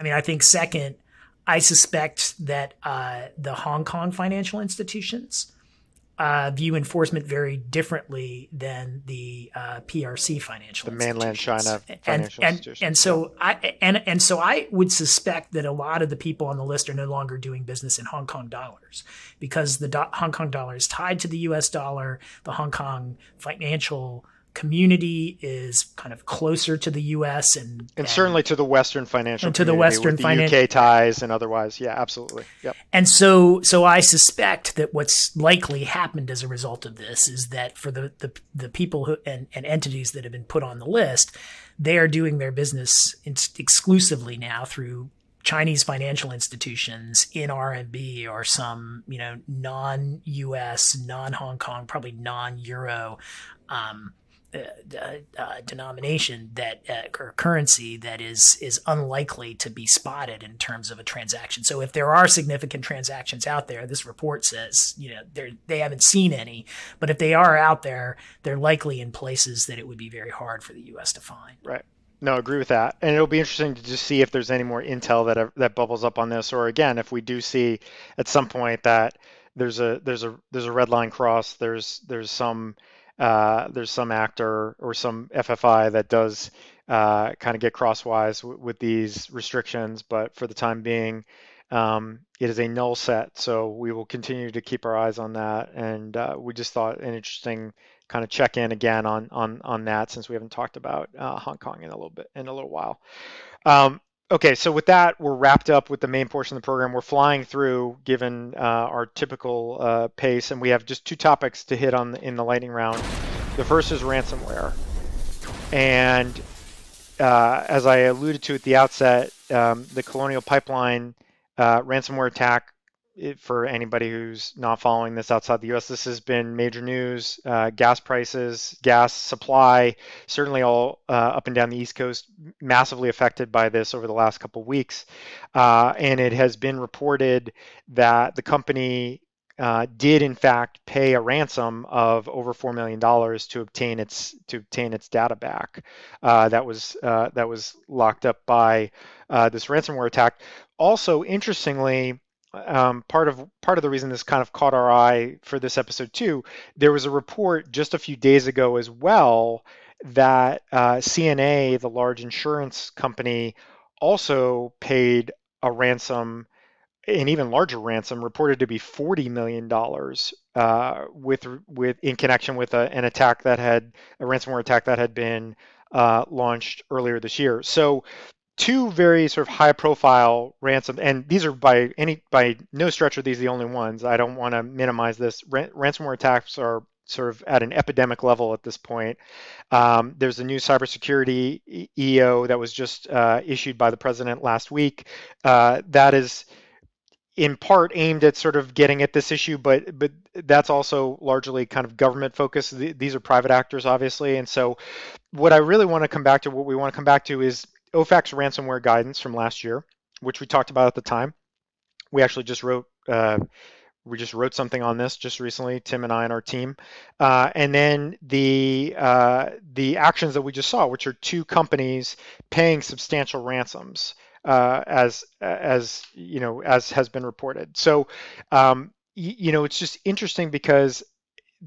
I mean, I think second, I suspect that uh, the Hong Kong financial institutions uh, view enforcement very differently than the uh, PRC financial the mainland China financial and, and, and so I and and so I would suspect that a lot of the people on the list are no longer doing business in Hong Kong dollars because the do- Hong Kong dollar is tied to the U.S. dollar. The Hong Kong financial community is kind of closer to the U.S. and and, and certainly to the Western financial and to the Western financial UK ties and otherwise, yeah, absolutely, yep. And so, so I suspect that what's likely happened as a result of this is that for the the, the people who, and, and entities that have been put on the list, they are doing their business exclusively now through Chinese financial institutions in RMB or some, you know, non-U.S., non-Hong Kong, probably non-Euro um, uh, uh, denomination that uh, or currency that is is unlikely to be spotted in terms of a transaction. So if there are significant transactions out there, this report says you know they they haven't seen any, but if they are out there, they're likely in places that it would be very hard for the U.S. to find. Right. No, I agree with that, and it'll be interesting to just see if there's any more intel that that bubbles up on this, or again, if we do see at some point that there's a there's a there's a red line cross, there's there's some uh, there's some actor or some FFI that does uh, kind of get crosswise w- with these restrictions, but for the time being, um, it is a null set. So we will continue to keep our eyes on that, and uh, we just thought an interesting kind of check in again on on on that since we haven't talked about uh, Hong Kong in a little bit in a little while. Um, okay, so with that, we're wrapped up with the main portion of the program. We're flying through, given uh, our typical uh, pace, and we have just two topics to hit on in the lightning round. The first is ransomware, and uh, as I alluded to at the outset, um, the Colonial Pipeline uh, ransomware attack it, for anybody who's not following this outside the US, this has been major news. Uh, gas prices, gas supply, certainly all uh, up and down the East Coast, massively affected by this over the last couple weeks. Uh, and it has been reported that the company uh, did in fact pay a ransom of over four million dollars to obtain its to obtain its data back. Uh, that was uh, that was locked up by this ransomware attack. Also, interestingly, um, part of part of the reason this kind of caught our eye for this episode too, there was a report just a few days ago as well that uh, CNA, the large insurance company, also paid a ransom, an even larger ransom, reported to be forty million dollars, uh, with with in connection with a, an attack that had a ransomware attack that had been uh, launched earlier this year. So two very sort of high profile ransom and these are by any by no stretch are these the only ones. I don't want to minimize this. Ransomware attacks are sort of at an epidemic level at this point. Um, there's a new cybersecurity eo that was just uh, issued by the president last week. Uh, that is in part aimed at sort of getting at this issue, but but that's also largely kind of government focused. These are private actors, obviously, and so what I really want to come back to, what we want to come back to, is OFAC's ransomware guidance from last year, which we talked about at the time. We actually just wrote uh, we just wrote something on this just recently, Tim and I and our team, uh, and then the uh, the actions that we just saw, which are two companies paying substantial ransoms, uh, as as you know as has been reported. So, um, you know, it's just interesting because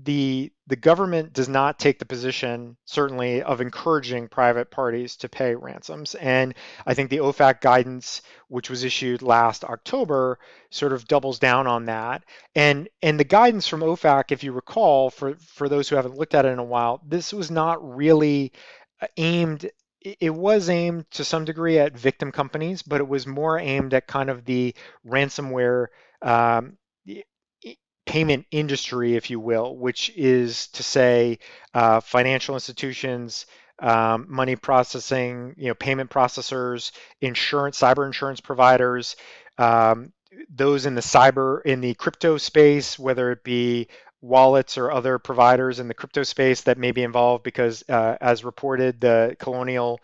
the the government does not take the position certainly of encouraging private parties to pay ransoms. And i think the ofac guidance which was issued last october sort of doubles down on that. And and the guidance from ofac if you recall for for those who haven't looked at it in a while this was not really aimed it was aimed to some degree at victim companies but it was more aimed at kind of the ransomware um, payment industry, if you will, which is to say uh, financial institutions, um, money processing, you know, payment processors, insurance, cyber insurance providers, um, those in the cyber, in the crypto space, whether it be wallets or other providers in the crypto space that may be involved because, uh, as reported, the Colonial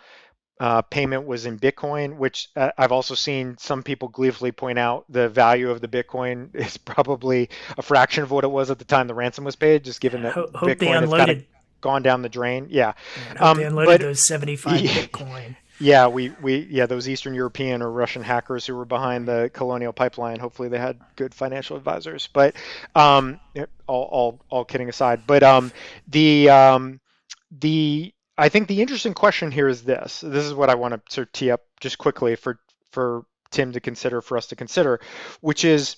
uh, payment was in Bitcoin, which uh, I've also seen some people gleefully point out the value of the Bitcoin is probably a fraction of what it was at the time the ransom was paid, just given that hope, Bitcoin has kind of gone down the drain. Yeah, yeah um, they unloaded but, those seventy-five yeah, Bitcoin. Yeah, we, we yeah those Eastern European or Russian hackers who were behind the Colonial Pipeline. Hopefully, they had good financial advisors. But um, all, all all kidding aside, but um, the um, the I think the interesting question here is this. This is what I want to sort of tee up just quickly for for Tim to consider, for us to consider, which is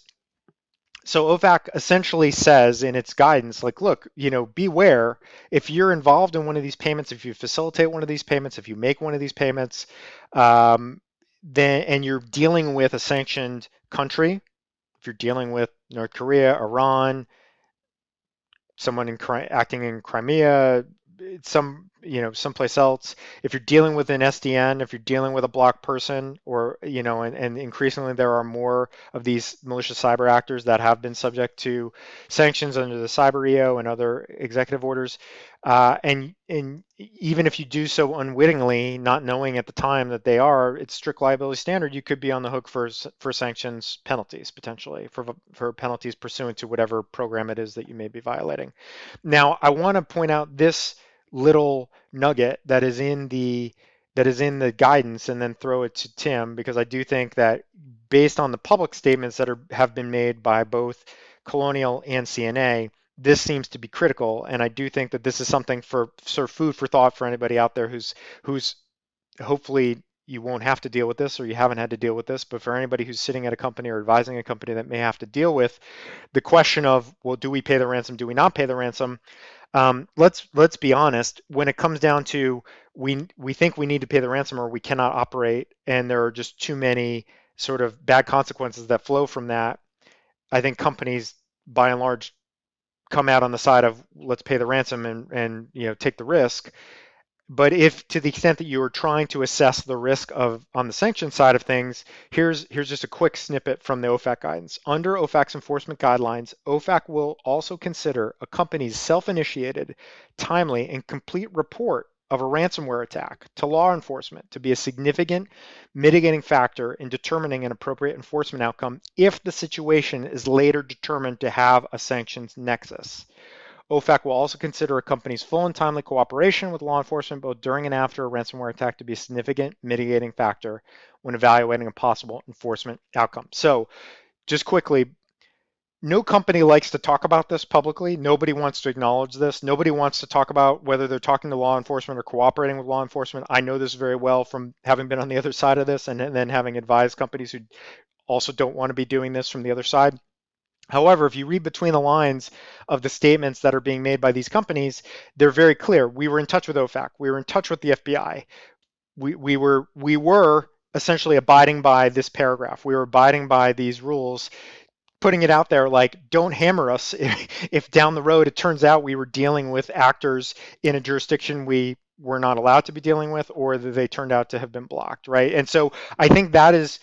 so OFAC essentially says in its guidance, like, look, you know, beware if you're involved in one of these payments, if you facilitate one of these payments, if you make one of these payments, um, then and you're dealing with a sanctioned country, if you're dealing with North Korea, Iran, someone in, acting in Crimea, some you know someplace else. If you're dealing with an sdn if you're dealing with a block person or you know and, and increasingly there are more of these malicious cyber actors that have been subject to sanctions under the cyber eo and other executive orders uh, and and even if you do so unwittingly not knowing at the time that they are it's strict liability standard you could be on the hook for for sanctions penalties potentially for for penalties pursuant to whatever program it is that you may be violating. Now i want to point out this little nugget that is in the that is in the guidance and then throw it to Tim because I do think that based on the public statements that are have been made by both Colonial and CNA, this seems to be critical. And I do think that this is something for sort of food for thought for anybody out there who's who's hopefully you won't have to deal with this or you haven't had to deal with this but for anybody who's sitting at a company or advising a company that may have to deal with the question of well do we pay the ransom do we not pay the ransom um, let's let's be honest when it comes down to we we think we need to pay the ransom or we cannot operate and there are just too many sort of bad consequences that flow from that i think companies by and large come out on the side of let's pay the ransom and and you know take the risk but if to the extent that you are trying to assess the risk of on the sanction side of things, here's here's just a quick snippet from the OFAC guidance. Under OFAC's enforcement guidelines, OFAC will also consider a company's self-initiated, timely, and complete report of a ransomware attack to law enforcement to be a significant mitigating factor in determining an appropriate enforcement outcome if the situation is later determined to have a sanctions nexus. OFAC will also consider a company's full and timely cooperation with law enforcement both during and after a ransomware attack to be a significant mitigating factor when evaluating a possible enforcement outcome. So, just quickly, no company likes to talk about this publicly. Nobody wants to acknowledge this. Nobody wants to talk about whether they're talking to law enforcement or cooperating with law enforcement. I know this very well from having been on the other side of this and, and then having advised companies who also don't want to be doing this from the other side. However, if you read between the lines of the statements that are being made by these companies, they're very clear. We were in touch with OFAC. We were in touch with the FBI. We, we were we were essentially abiding by this paragraph. We were abiding by these rules, putting it out there like, don't hammer us if, if down the road it turns out we were dealing with actors in a jurisdiction we were not allowed to be dealing with, or that they turned out to have been blocked, right? And so I think that is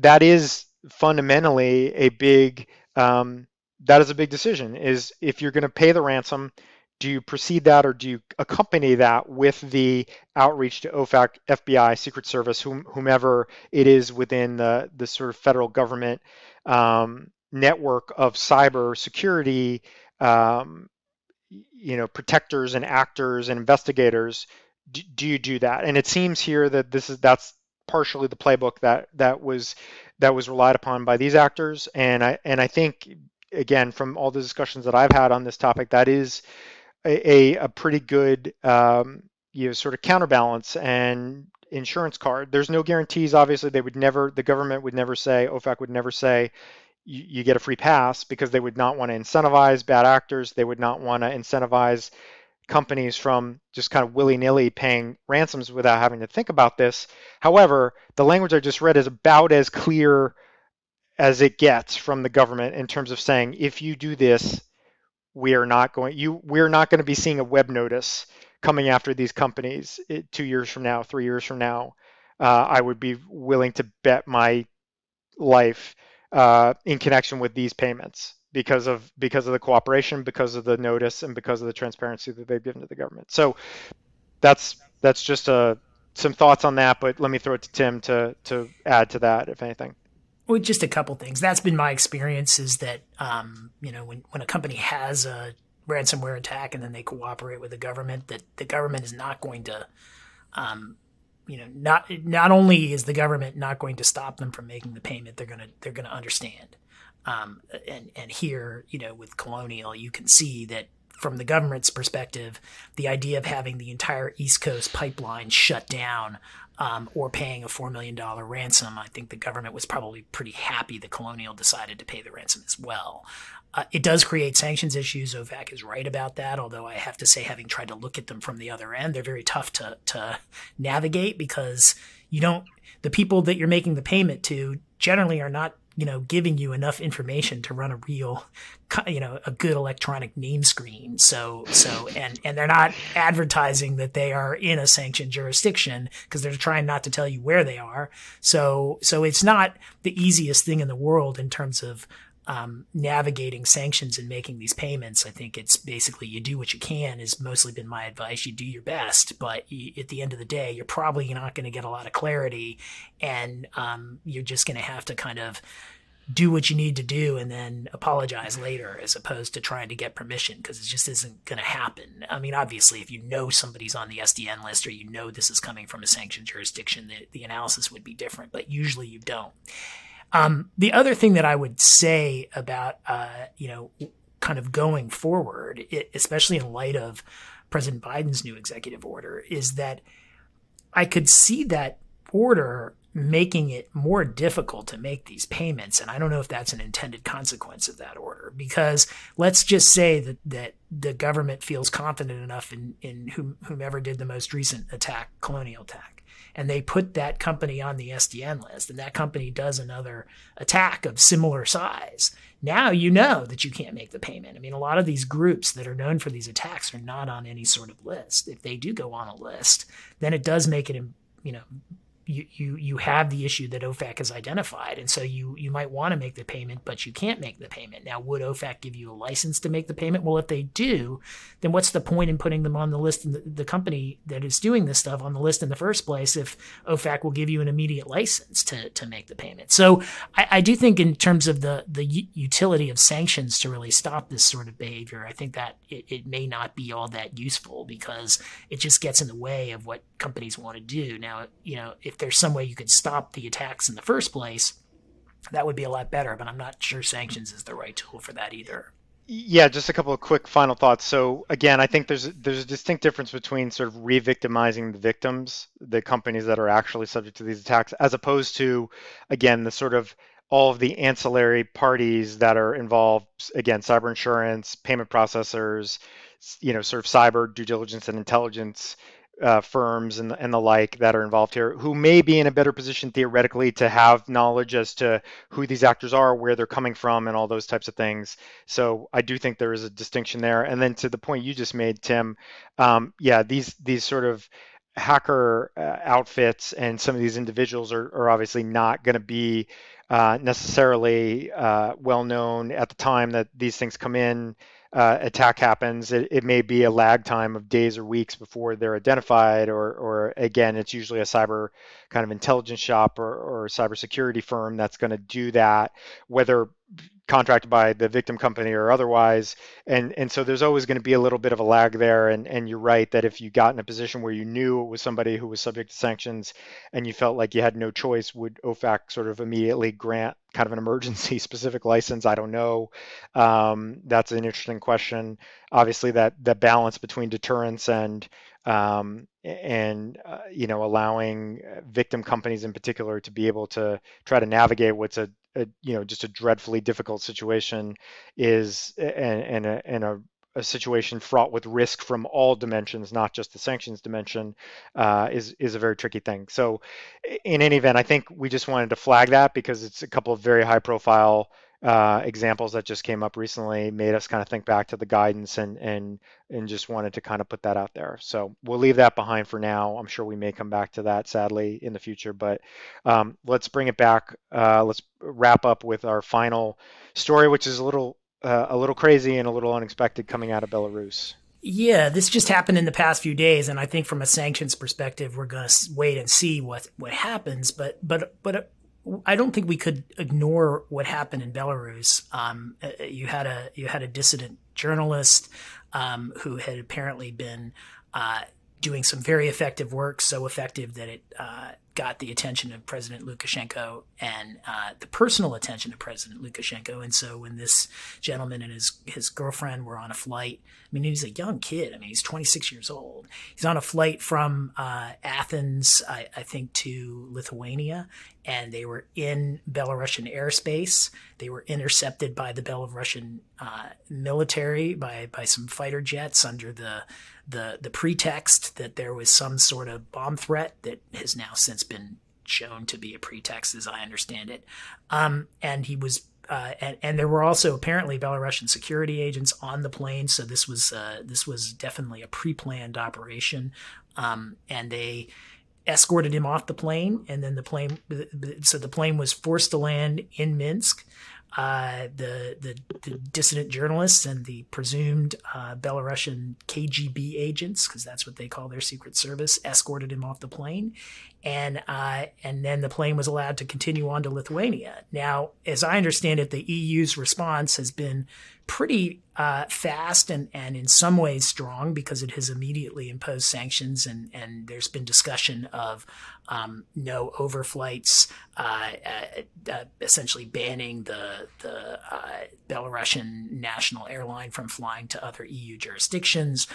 that is fundamentally a big um, that is a big decision. Is if you're going to pay the ransom, do you precede that or do you accompany that with the outreach to OFAC, FBI, Secret Service, whom, whomever it is within the, the sort of federal government um, network of cyber security, um, you know, protectors and actors and investigators? Do, do you do that? And it seems here that this is that's partially the playbook that that was that was relied upon by these actors. And I and I think again from all the discussions that I've had on this topic, that is a, a, pretty good um, you know sort of counterbalance and insurance card. There's no guarantees. Obviously, they would never the government would never say OFAC would never say you, you get a free pass because they would not want to incentivize bad actors. They would not want to incentivize companies from just kind of willy-nilly paying ransoms without having to think about this. However, the language I just read is about as clear as it gets from the government in terms of saying if you do this, we are not going you we're not going to be seeing a web notice coming after these companies eh, two years from now, three years from now. Uh, I would be willing to bet my life uh, in connection with these payments because of because of the cooperation, because of the notice, and because of the transparency that they've given to the government. So that's that's just a uh, some thoughts on that. But let me throw it to Tim to to add to that, if anything. Well, just a couple things. That's been my experience. Is that um, you know when when a company has a ransomware attack and then they cooperate with the government, that the government is not going to um, you know not not only is the government not going to stop them from making the payment they're to they're to understand um, and and here, you know, with Colonial, you can see that from the government's perspective, the idea of having the entire East Coast pipeline shut down um, or paying a $4 million ransom, I think the government was probably pretty happy the Colonial decided to pay the ransom as well. Uh, it does create sanctions issues. OFAC is right about that, although I have to say, having tried to look at them from the other end, they're very tough to, to navigate because you don't, the people that you're making the payment to generally are not you know, giving you enough information to run a real, you know, a good electronic name screen. So, so, and, and they're not advertising that they are in a sanctioned jurisdiction because they're trying not to tell you where they are. So, so it's not the easiest thing in the world in terms of, um, navigating sanctions and making these payments. I think it's basically you do what you can has mostly been my advice. You do your best, but you, at the end of the day, you're probably not going to get a lot of clarity, and um, you're just going to have to kind of do what you need to do and then apologize later as opposed to trying to get permission because it just isn't going to happen. I mean, obviously, if you know somebody's on the SDN list or you know this is coming from a sanctioned jurisdiction, the, the analysis would be different, but usually you don't. Um, the other thing that I would say about, uh, you know, kind of going forward, it, especially in light of President Biden's new executive order, is that I could see that order making it more difficult to make these payments. And I don't know if that's an intended consequence of that order, because let's just say that, that the government feels confident enough in, in whom, whomever did the most recent attack, colonial attack, and they put that company on the SDN list, and that company does another attack of similar size. Now you know that you can't make the payment. I mean, a lot of these groups that are known for these attacks are not on any sort of list. If they do go on a list, then it does make it, you know, you, you you have the issue that OFAC has identified, and so you you might want to make the payment, but you can't make the payment. Now, would OFAC give you a license to make the payment? Well, if they do, then what's the point in putting them on the list and the, the company that is doing this stuff on the list in the first place if OFAC will give you an immediate license to to make the payment? So I, I do think in terms of the the utility of sanctions to really stop this sort of behavior, I think that it, it may not be all that useful because it just gets in the way of what companies want to do. Now, you know, if there's some way you could stop the attacks in the first place, that would be a lot better. But I'm not sure sanctions is the right tool for that either. Yeah, just a couple of quick final thoughts. So again, I think there's there's a distinct difference between sort of re-victimizing the victims, the companies that are actually subject to these attacks, as opposed to, again, the sort of all of the ancillary parties that are involved. Again, cyber insurance, payment processors, you know, sort of cyber due diligence and intelligence uh, firms and, and the like that are involved here who may be in a better position theoretically to have knowledge as to who these actors are, where they're coming from, and all those types of things. So I do think there is a distinction there. And then to the point you just made, Tim, um, yeah, these these sort of hacker uh, outfits and some of these individuals are, are obviously not going to be uh, necessarily uh, well known at the time that these things come in uh, attack happens, it, it, may be a lag time of days or weeks before they're identified, or, or again, it's usually a cyber kind of intelligence shop or, or cybersecurity firm that's going to do that, whether contracted by the victim company or otherwise. And and so there's always going to be a little bit of a lag there. And and you're right that if you got in a position where you knew it was somebody who was subject to sanctions and you felt like you had no choice, would OFAC sort of immediately grant kind of an emergency specific license? I don't know. Um, that's an interesting question. Obviously, that that balance between deterrence and um, and uh, you know allowing victim companies in particular to be able to try to navigate what's a a, you know just a dreadfully difficult situation is and, and a, and a, a situation fraught with risk from all dimensions, not just the sanctions dimension, uh, is is a very tricky thing. So, in any event, I think we just wanted to flag that because it's a couple of very high profile uh, examples that just came up recently made us kind of think back to the guidance and and and just wanted to kind of put that out there. So we'll leave that behind for now. I'm sure we may come back to that sadly in the future, but um, let's bring it back. Uh, let's wrap up with our final story, which is a little uh, a little crazy and a little unexpected coming out of Belarus. Yeah, this just happened in the past few days, and I think from a sanctions perspective, we're going to wait and see what what happens. But but but I don't think we could ignore what happened in Belarus. Um, uh, you had a you had a dissident journalist um, who had apparently been uh, doing some very effective work, so effective that it uh, got the attention of President Lukashenko and uh, the personal attention of President Lukashenko. And so when this gentleman and his his girlfriend were on a flight, I mean, he's a young kid. I mean, he's 26 years old. He's on a flight from uh, Athens, I, I, think, to Lithuania, and they were in Belarusian airspace. They were intercepted by the Belarusian uh, military by by some fighter jets under the the the pretext that there was some sort of bomb threat that has now since been shown to be a pretext, as I understand it. Um, and he was, uh, and, and, there were also apparently Belarusian security agents on the plane. So this was uh, this was definitely a pre-planned operation, um, and they escorted him off the plane. And then the plane, so the plane was forced to land in Minsk uh, the, the, the dissident journalists and the presumed uh, Belarusian KGB agents, because that's what they call their secret service, escorted him off the plane, and uh, and then the plane was allowed to continue on to Lithuania. Now, as I understand it, the EU's response has been pretty uh, fast and, and in some ways strong because it has immediately imposed sanctions and, and there's been discussion of um, no overflights, uh, uh, uh essentially banning the the uh, Belarusian national airline from flying to other EU jurisdictions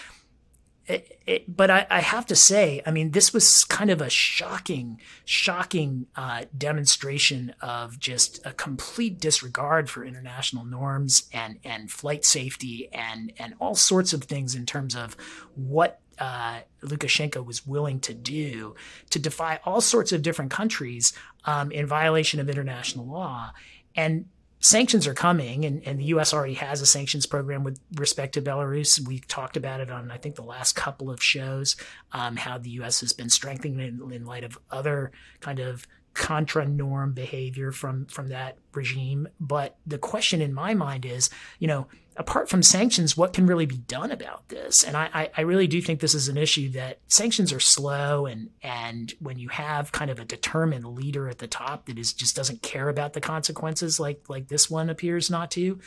it, but I, I, have to say, I mean, this was kind of a shocking, shocking uh, demonstration of just a complete disregard for international norms and and flight safety and and all sorts of things in terms of what uh, Lukashenko was willing to do to defy all sorts of different countries um, in violation of international law. And sanctions are coming, and, and the U.S. already has a sanctions program with respect to Belarus. We talked about it on, I think, the last couple of shows, um, how the U.S. has been strengthening in, in light of other kind of contra norm behavior from from that regime. But the question in my mind is, you know, apart from sanctions, what can really be done about this? And I, I really do think this is an issue that sanctions are slow, and and when you have kind of a determined leader at the top that is just doesn't care about the consequences, like like this one appears not to,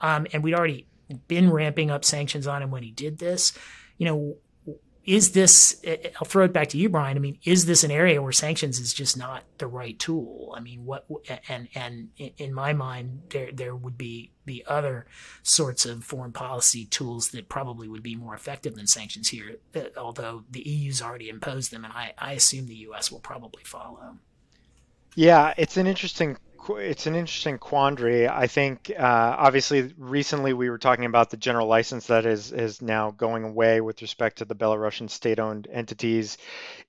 um, and we'd already been ramping up sanctions on him when he did this. You know, is this i'll throw it back to you brian. I mean is this an area where sanctions is just not the right tool? I mean what and and in my mind there there would be the other sorts of foreign policy tools that probably would be more effective than sanctions here although the eu's already imposed them and i i assume the us will probably follow. Yeah it's an interesting it's an interesting quandary. I think uh, obviously recently we were talking about the general license that is is now going away with respect to the Belarusian state-owned entities,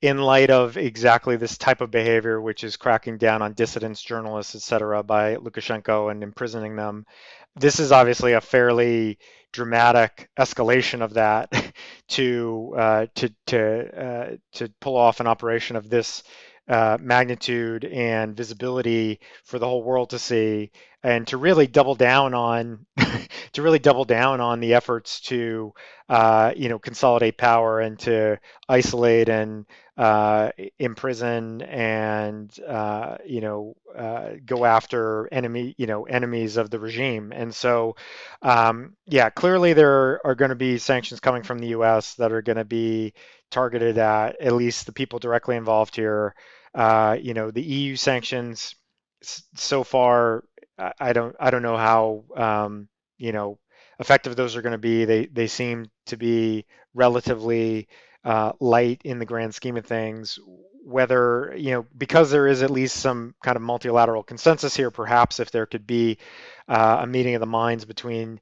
in light of exactly this type of behavior, which is cracking down on dissidents, journalists, etc., by Lukashenko and imprisoning them. This is obviously a fairly dramatic escalation of that to uh, to to uh, to pull off an operation of this uh, magnitude and visibility for the whole world to see and to really double down on to really double down on the efforts to uh, you know consolidate power and to isolate and uh, imprison and uh, you know uh, go after enemy you know enemies of the regime and so um, yeah clearly there are going to be sanctions coming from the U.S. that are going to be targeted at at least the people directly involved here uh, you know, the EU sanctions so far, I don't I don't know how um, you know effective those are going to be. They they seem to be relatively uh, light in the grand scheme of things. Whether you know because there is at least some kind of multilateral consensus here, perhaps if there could be uh, a meeting of the minds between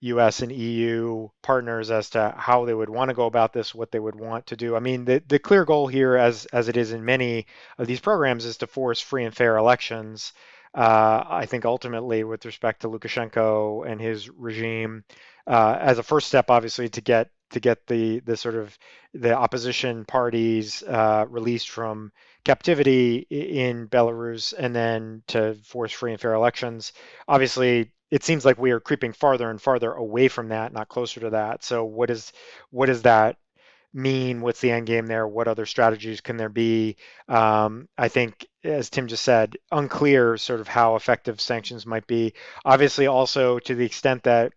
US and EU partners as to how they would want to go about this, what they would want to do. I mean, the, the clear goal here, as, as it is in many of these programs, is to force free and fair elections. Uh, I think ultimately, with respect to Lukashenko and his regime, uh, as a first step, obviously, to get to get the the sort of the opposition parties uh, released from captivity in Belarus, and then to force free and fair elections. Obviously, it seems like we are creeping farther and farther away from that, not closer to that. So what is what does that mean? What's the end game there? What other strategies can there be? Um, I think, as Tim just said, unclear sort of how effective sanctions might be. Obviously, also to the extent that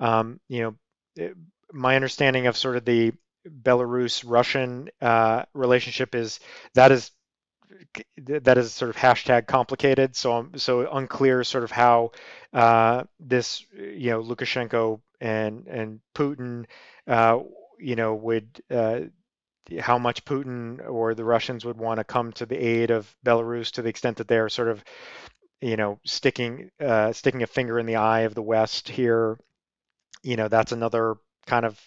um, you know, eh, my understanding of sort of the Belarus-Russian uh, relationship is that is that is sort of hashtag complicated. So I'm so unclear sort of how uh, this you know Lukashenko and and Putin uh, you know would uh, how much Putin or the Russians would want to come to the aid of Belarus to the extent that they're sort of you know sticking uh, sticking a finger in the eye of the West here. You know that's another kind of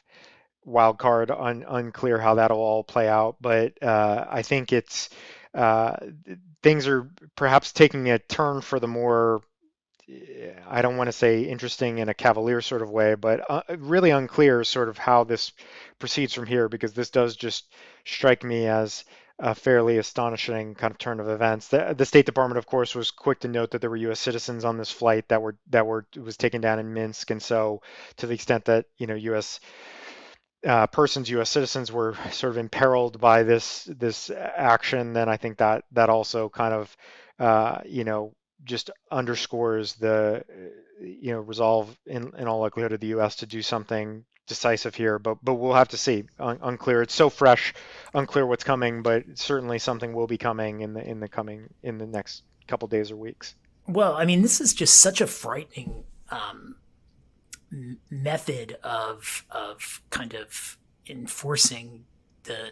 wild card, un, unclear how that'll all play out. But uh, I think it's uh, things are perhaps taking a turn for the more I don't want to say interesting in a cavalier sort of way, but uh, really unclear sort of how this proceeds from here because this does just strike me as a fairly astonishing kind of turn of events. The, the State Department, of course, was quick to note that there were U.S. citizens on this flight that were that were was taken down in Minsk, and so to the extent that you know U.S uh, persons, U.S. citizens, were sort of imperiled by this this action, then I think that that also kind of uh, you know just underscores the you know resolve in, in all likelihood of the U.S. to do something decisive here. But but we'll have to see. Un- unclear. It's so fresh, unclear what's coming. But certainly something will be coming in the in the coming in the next couple days or weeks. Well, I mean, this is just such a frightening um, method of of kind of enforcing the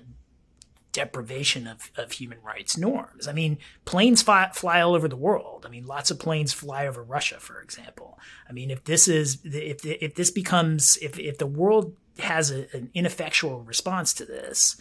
deprivation of, of human rights norms. I mean, planes fly, fly all over the world. I mean, lots of planes fly over Russia, for example. I mean, if this is if if this becomes if if the world has a, an ineffectual response to this,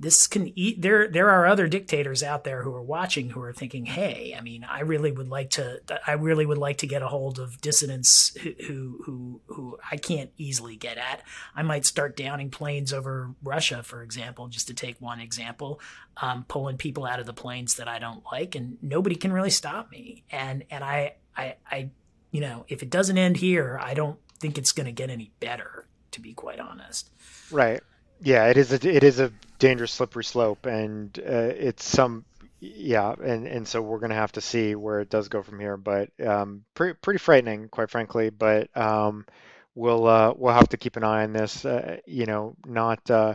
this can eat there there are other dictators out there who are watching who are thinking hey i mean i really would like to i really would like to get a hold of dissidents who who who, i can't easily get at. I might start downing planes over russia for example just to take one example um, pulling people out of the planes that i don't like and nobody can really stop me. And and i i i you know if it doesn't end here i don't think it's going to get any better to be quite honest. Right. Yeah, it is a it is a dangerous slippery slope, and uh, it's some yeah, and and so we're gonna have to see where it does go from here, but um, pretty pretty frightening, quite frankly. But um, we'll uh, we'll have to keep an eye on this. Uh, you know, not uh,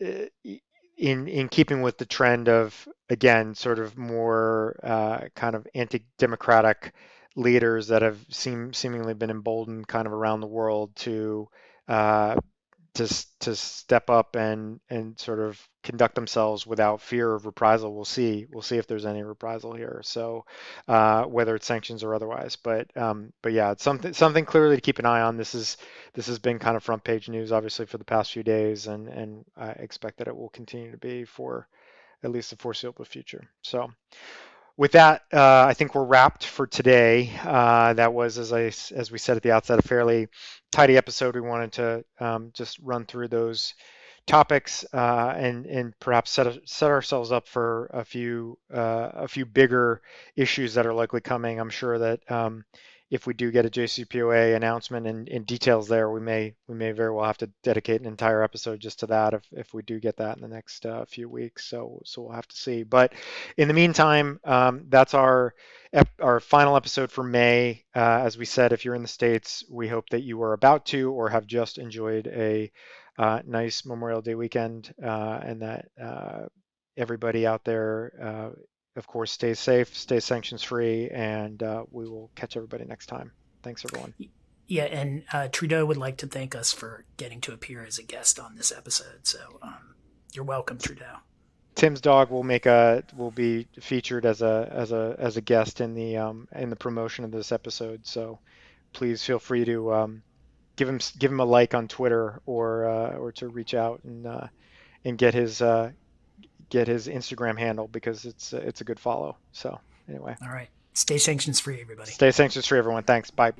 in in keeping with the trend of again, sort of more uh, kind of anti-democratic leaders that have seem seemingly been emboldened kind of around the world to uh, to to step up and and sort of conduct themselves without fear of reprisal. We'll see. We'll see if there's any reprisal here. So uh, whether it's sanctions or otherwise, but um, but yeah, it's something something clearly to keep an eye on. This is this has been kind of front page news, obviously, for the past few days, and and I expect that it will continue to be for at least the foreseeable future. So with that, uh, I think we're wrapped for today. Uh, that was, as I as we said at the outset, a fairly tidy episode. We wanted to um, just run through those topics uh, and and perhaps set set ourselves up for a few uh, a few bigger issues that are likely coming. I'm sure that um, if we do get a JCPOA announcement and, in details there, we may we may very well have to dedicate an entire episode just to that if, if we do get that in the next uh, few weeks. So so we'll have to see. But in the meantime, um, that's our our final episode for May. Uh, as we said, if you're in the states, we hope that you are about to or have just enjoyed a uh, nice Memorial Day weekend uh, and that uh, everybody out there uh, of course, stay safe, stay sanctions free, and uh, we will catch everybody next time. Thanks, everyone. Yeah, and uh, Trudeau would like to thank us for getting to appear as a guest on this episode. So um, you're welcome, Trudeau. Tim's dog will make a will be featured as a as a as a guest in the um, in the promotion of this episode. So please feel free to um, give him give him a like on Twitter or uh, or to reach out and uh, and get his uh, get his Instagram handle because it's it's a good follow. So anyway. All right. Stay sanctions free, everybody. Stay sanctions free, everyone. Thanks. Bye.